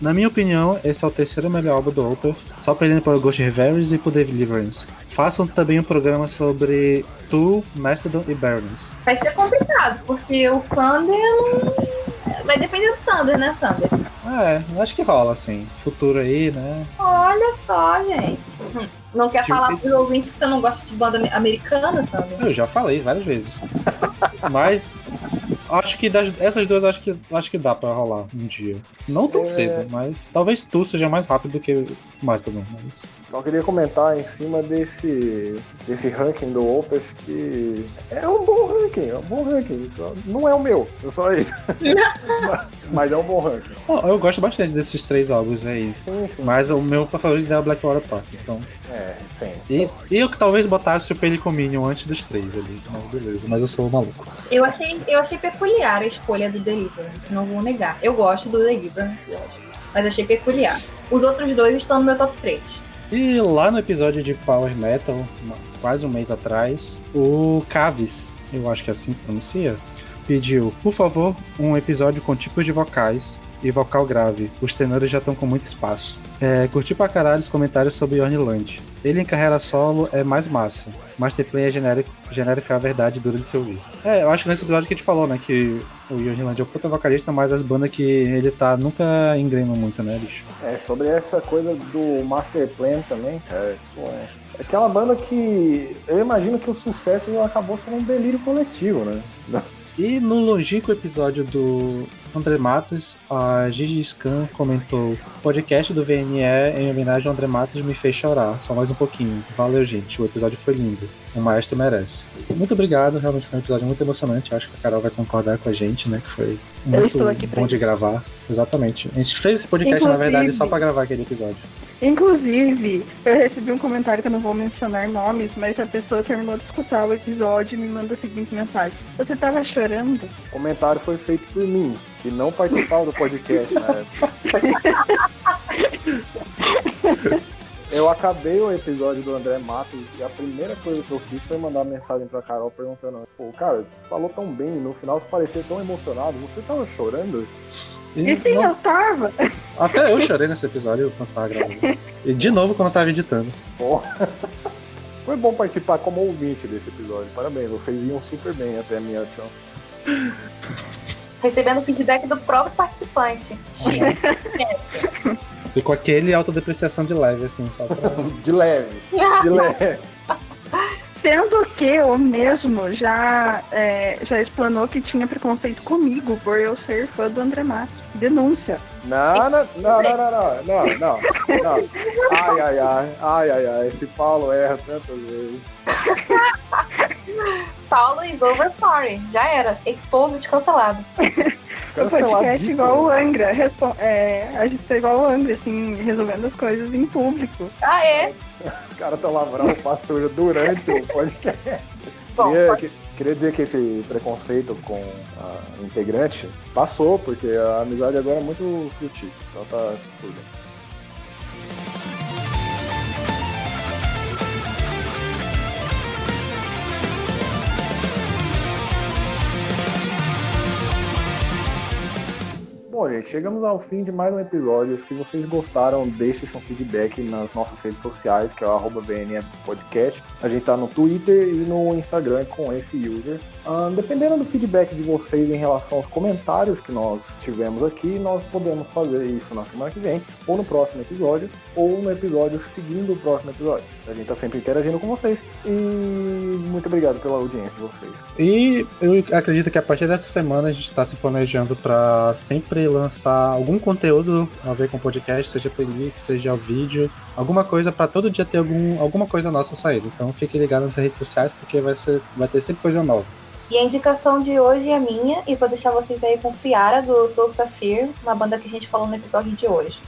Na minha opinião, esse é o terceiro melhor álbum do Opeth, só perdendo para o Ghost Reveries e por Deliverance. Façam também um programa sobre Tu, Mastodon e Barons. Vai ser complicado, porque o não... Vai depender do Sander, né, Sander? É, acho que rola, assim. Futuro aí, né? Olha só, gente. Não quer tipo, falar para os ouvintes que você não gosta de banda americana, sabe? Eu já falei várias vezes. Mas acho que das, essas duas acho que, acho que dá pra rolar um dia. Não tão é... cedo, mas talvez tu seja mais rápido do que mais também. Mas... Só queria comentar em cima desse, desse ranking do Opeth que é um bom ranking, é um bom ranking. Só, não é o meu, é só isso. mas, mas, é um bom ranking. eu gosto bastante desses três álbuns aí. Sim, sim. Mas o meu favorito é o Blackwater Park, então. É, sim. E, e eu que talvez botasse o Pelicominion antes dos três ali. Mas beleza, mas eu sou um maluco. Eu achei, eu achei peculiar a escolha do Deliverance, não vou negar. Eu gosto do Deliverance, lógico. Mas achei peculiar. Os outros dois estão no meu top 3. E lá no episódio de Power Metal, quase um mês atrás, o Caves, eu acho que é assim que pronuncia, pediu, por favor, um episódio com tipos de vocais e vocal grave. Os tenores já estão com muito espaço. É, curti pra caralho os comentários sobre Yornland. Ele em carreira solo é mais massa. Masterplay é genérico, genérico é a verdade dura de se ouvir. É, eu acho que nesse episódio que a gente falou, né, que o Yornland é o puta vocalista, mas as bandas que ele tá nunca engrenam muito, né, bicho? É, sobre essa coisa do Master Plan também, cara, pô, é aquela banda que eu imagino que o sucesso acabou sendo um delírio coletivo, né? E no longínquo episódio do André Matos, a Gigi Scan comentou: o podcast do VNE em homenagem ao André Matos me fez chorar, só mais um pouquinho. Valeu, gente, o episódio foi lindo. O maestro merece. Muito obrigado, realmente foi um episódio muito emocionante. Acho que a Carol vai concordar com a gente, né? Que foi muito bom de gravar. Exatamente. A gente fez esse podcast, Inclusive... na verdade, só para gravar aquele episódio. Inclusive, eu recebi um comentário que eu não vou mencionar nomes, mas a pessoa terminou de escutar o episódio e me manda a seguinte mensagem: Você tava chorando? O comentário foi feito por mim, que não participava do podcast na época. Eu acabei o episódio do André Matos e a primeira coisa que eu fiz foi mandar uma mensagem pra Carol perguntando: Pô, cara, você falou tão bem, no final você parecia tão emocionado, você tava chorando? E, sim, não... eu tava. Até eu chorei nesse episódio quando tava gravando. E de novo quando eu tava editando. Porra. Foi bom participar como ouvinte desse episódio. Parabéns, vocês iam super bem até a minha edição. Recebendo feedback do próprio participante. Chico, E com aquele autodepreciação de leve, assim, só pra... de leve. De leve. Sendo que o mesmo já, é, já explanou que tinha preconceito comigo por eu ser fã do André Matos. Denúncia. Não, não, não, não, não, não, não, não. Ai, ai, ai, ai, ai, ai, esse Paulo erra tantas vezes. Paulo is over party. Já era. Exposed cancelado. O podcast igual o Angra. É, a gente tá igual o Angra, assim, resolvendo as coisas em público. Ah, é? Os caras estão lavando o suja durante o podcast. Bom, queria, pode... queria dizer que esse preconceito com a integrante passou, porque a amizade agora é muito frutífera. Então tá tudo bem. Bom, gente, chegamos ao fim de mais um episódio. Se vocês gostaram, deixe seu feedback nas nossas redes sociais, que é o Podcast. A gente tá no Twitter e no Instagram com esse user. Uh, dependendo do feedback de vocês em relação aos comentários que nós tivemos aqui, nós podemos fazer isso na semana que vem, ou no próximo episódio, ou no episódio seguindo o próximo episódio. A gente tá sempre interagindo com vocês e muito obrigado pela audiência de vocês. E eu acredito que a partir dessa semana a gente está se planejando para sempre lançar algum conteúdo a ver com podcast, seja playlist, seja vídeo, alguma coisa para todo dia ter algum, alguma coisa nossa saída. Então fique ligado nas redes sociais porque vai, ser, vai ter sempre coisa nova. E a indicação de hoje é minha, e vou deixar vocês aí com Fiara do Soul Fear, uma banda que a gente falou no episódio de hoje.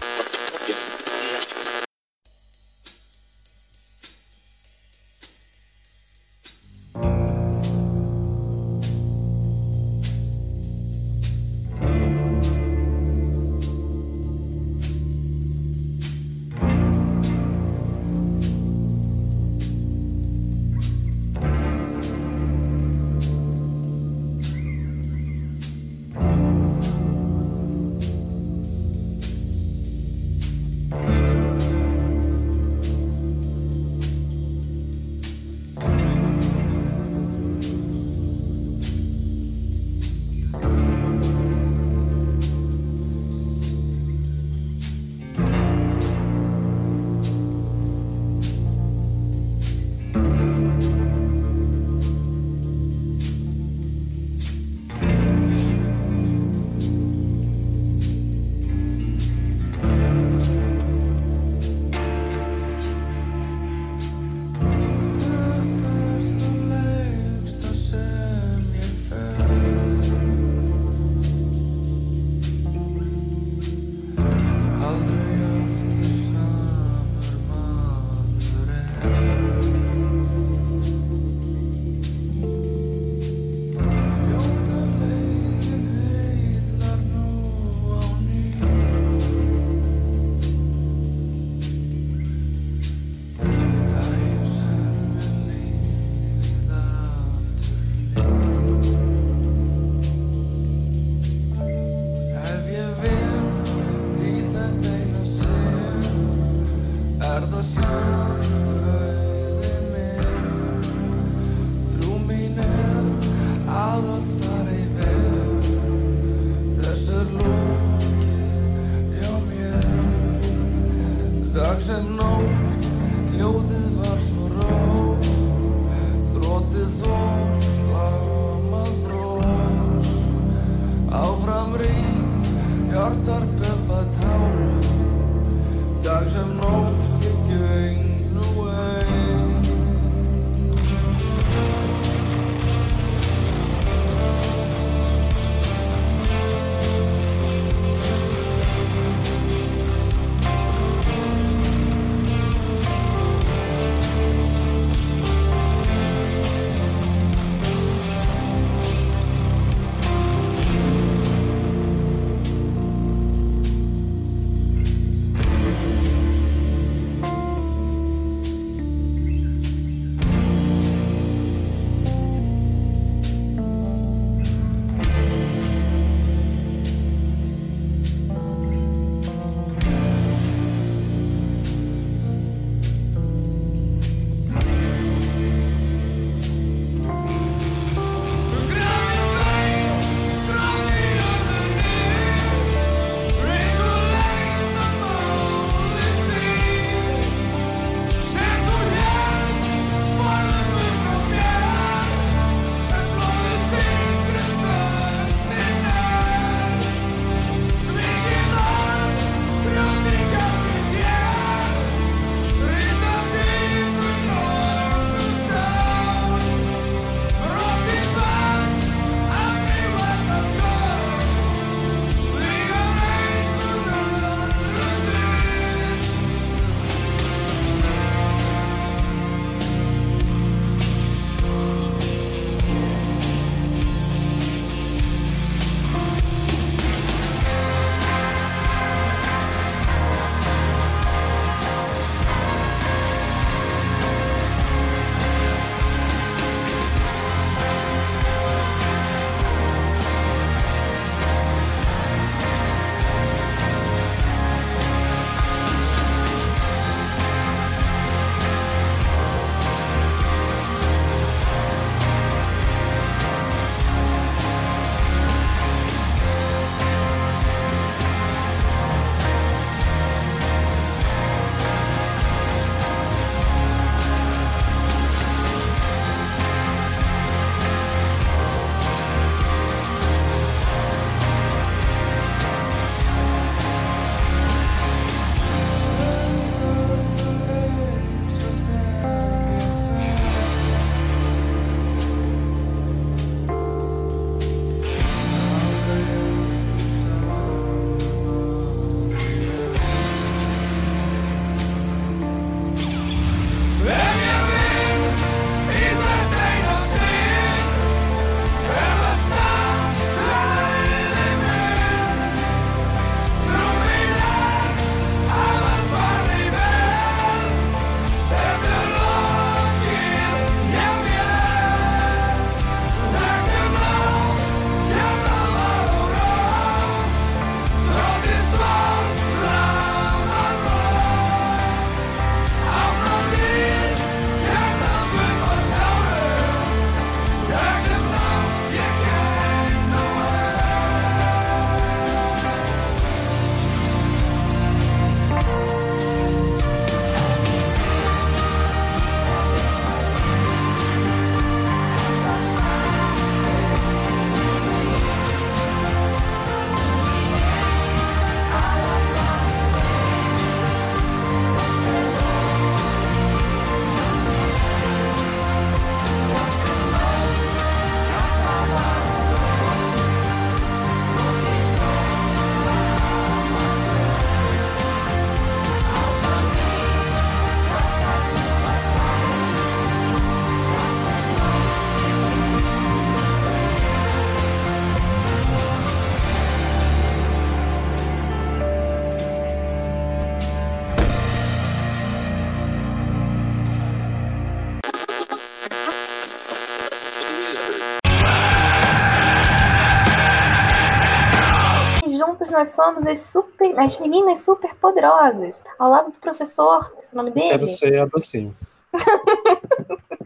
Nós somos as super, as meninas super poderosas. Ao lado do professor, esse é o nome dele? Quero ser a docinho.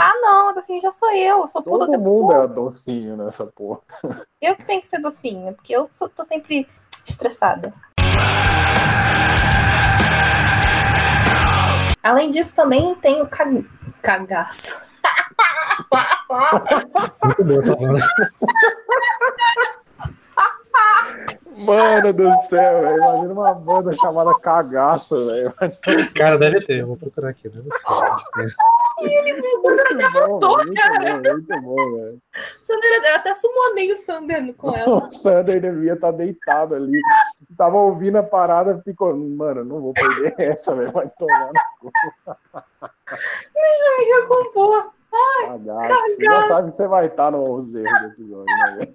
Ah, não, a docinho já sou eu. Sou puta Todo do mundo é docinho nessa porra. Eu que tenho que ser docinha, porque eu sou, tô sempre estressada. Além disso, também tenho cag... cagaço. Muito banda. Mano do céu, velho. Imagina uma banda chamada Cagaço, velho. Cara, deve ter, eu vou procurar aqui, deve ser. Muito bom, muito bom, muito bom, velho. Sander, eu até sumonei o Sander com ela. O Sander devia estar deitado ali. Tava ouvindo a parada, ficou, mano, não vou perder essa, velho. Vai tomar no cu. Me recompor. Cagaço. Você já sabe que você vai estar no erro do episódio, né?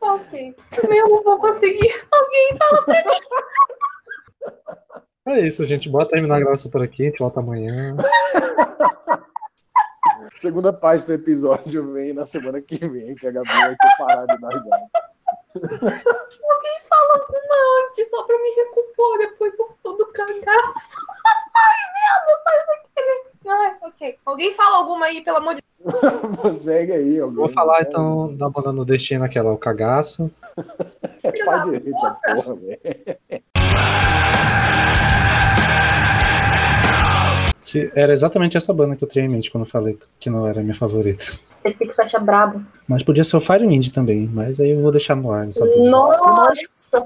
Ok. Eu não vou conseguir. Alguém fala pra mim. É isso, gente. Bora terminar a gravação por aqui, a gente volta amanhã. Segunda parte do episódio vem na semana que vem, que a Gabi vai ter parado de dar. Alguém fala alguma antes, só pra me recompor. Depois eu falo do cagaço. Ai, merda, faz aquele. Ai, ok. Alguém fala alguma aí, pelo amor de Segue aí, alguém. Vou falar então da banda no destino, aquela, o cagaço. É pá direito essa porra, velho. Que era exatamente essa banda que eu tinha em mente quando eu falei que não era a minha favorita. Você tem que flecha brabo. Mas podia ser o Firewind também, mas aí eu vou deixar no ar. Nossa.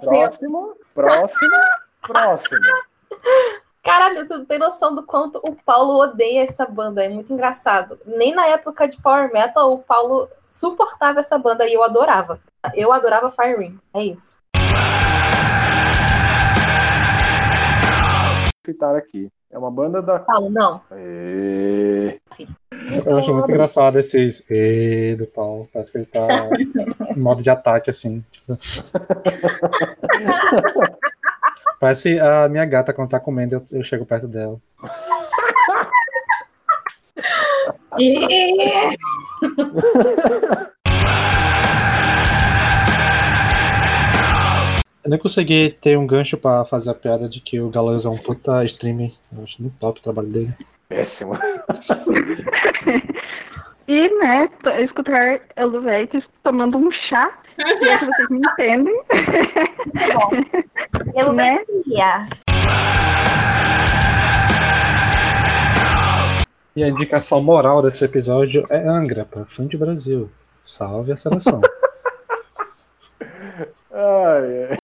Próximo, próximo, próximo. Caralho, você não tem noção do quanto o Paulo odeia essa banda. É muito engraçado. Nem na época de Power Metal, o Paulo suportava essa banda e eu adorava. Eu adorava Fire Ring. É isso. Citar aqui. É uma banda da. Paulo, não. É... Eu acho muito engraçado esses E do Paulo. Parece que ele tá em modo de ataque, assim. tipo. Parece a minha gata quando tá comendo, eu, eu chego perto dela. Eu nem consegui ter um gancho pra fazer a piada de que o Galãs é um puta streamer. Eu acho muito top o trabalho dele. Péssimo. E, né, escutar Helvetes tomando um chá, se é que vocês me entendem. Eu Né? veria. E a indicação moral desse episódio é Angra, pra fã de Brasil. Salve a seleção. Ai, ai.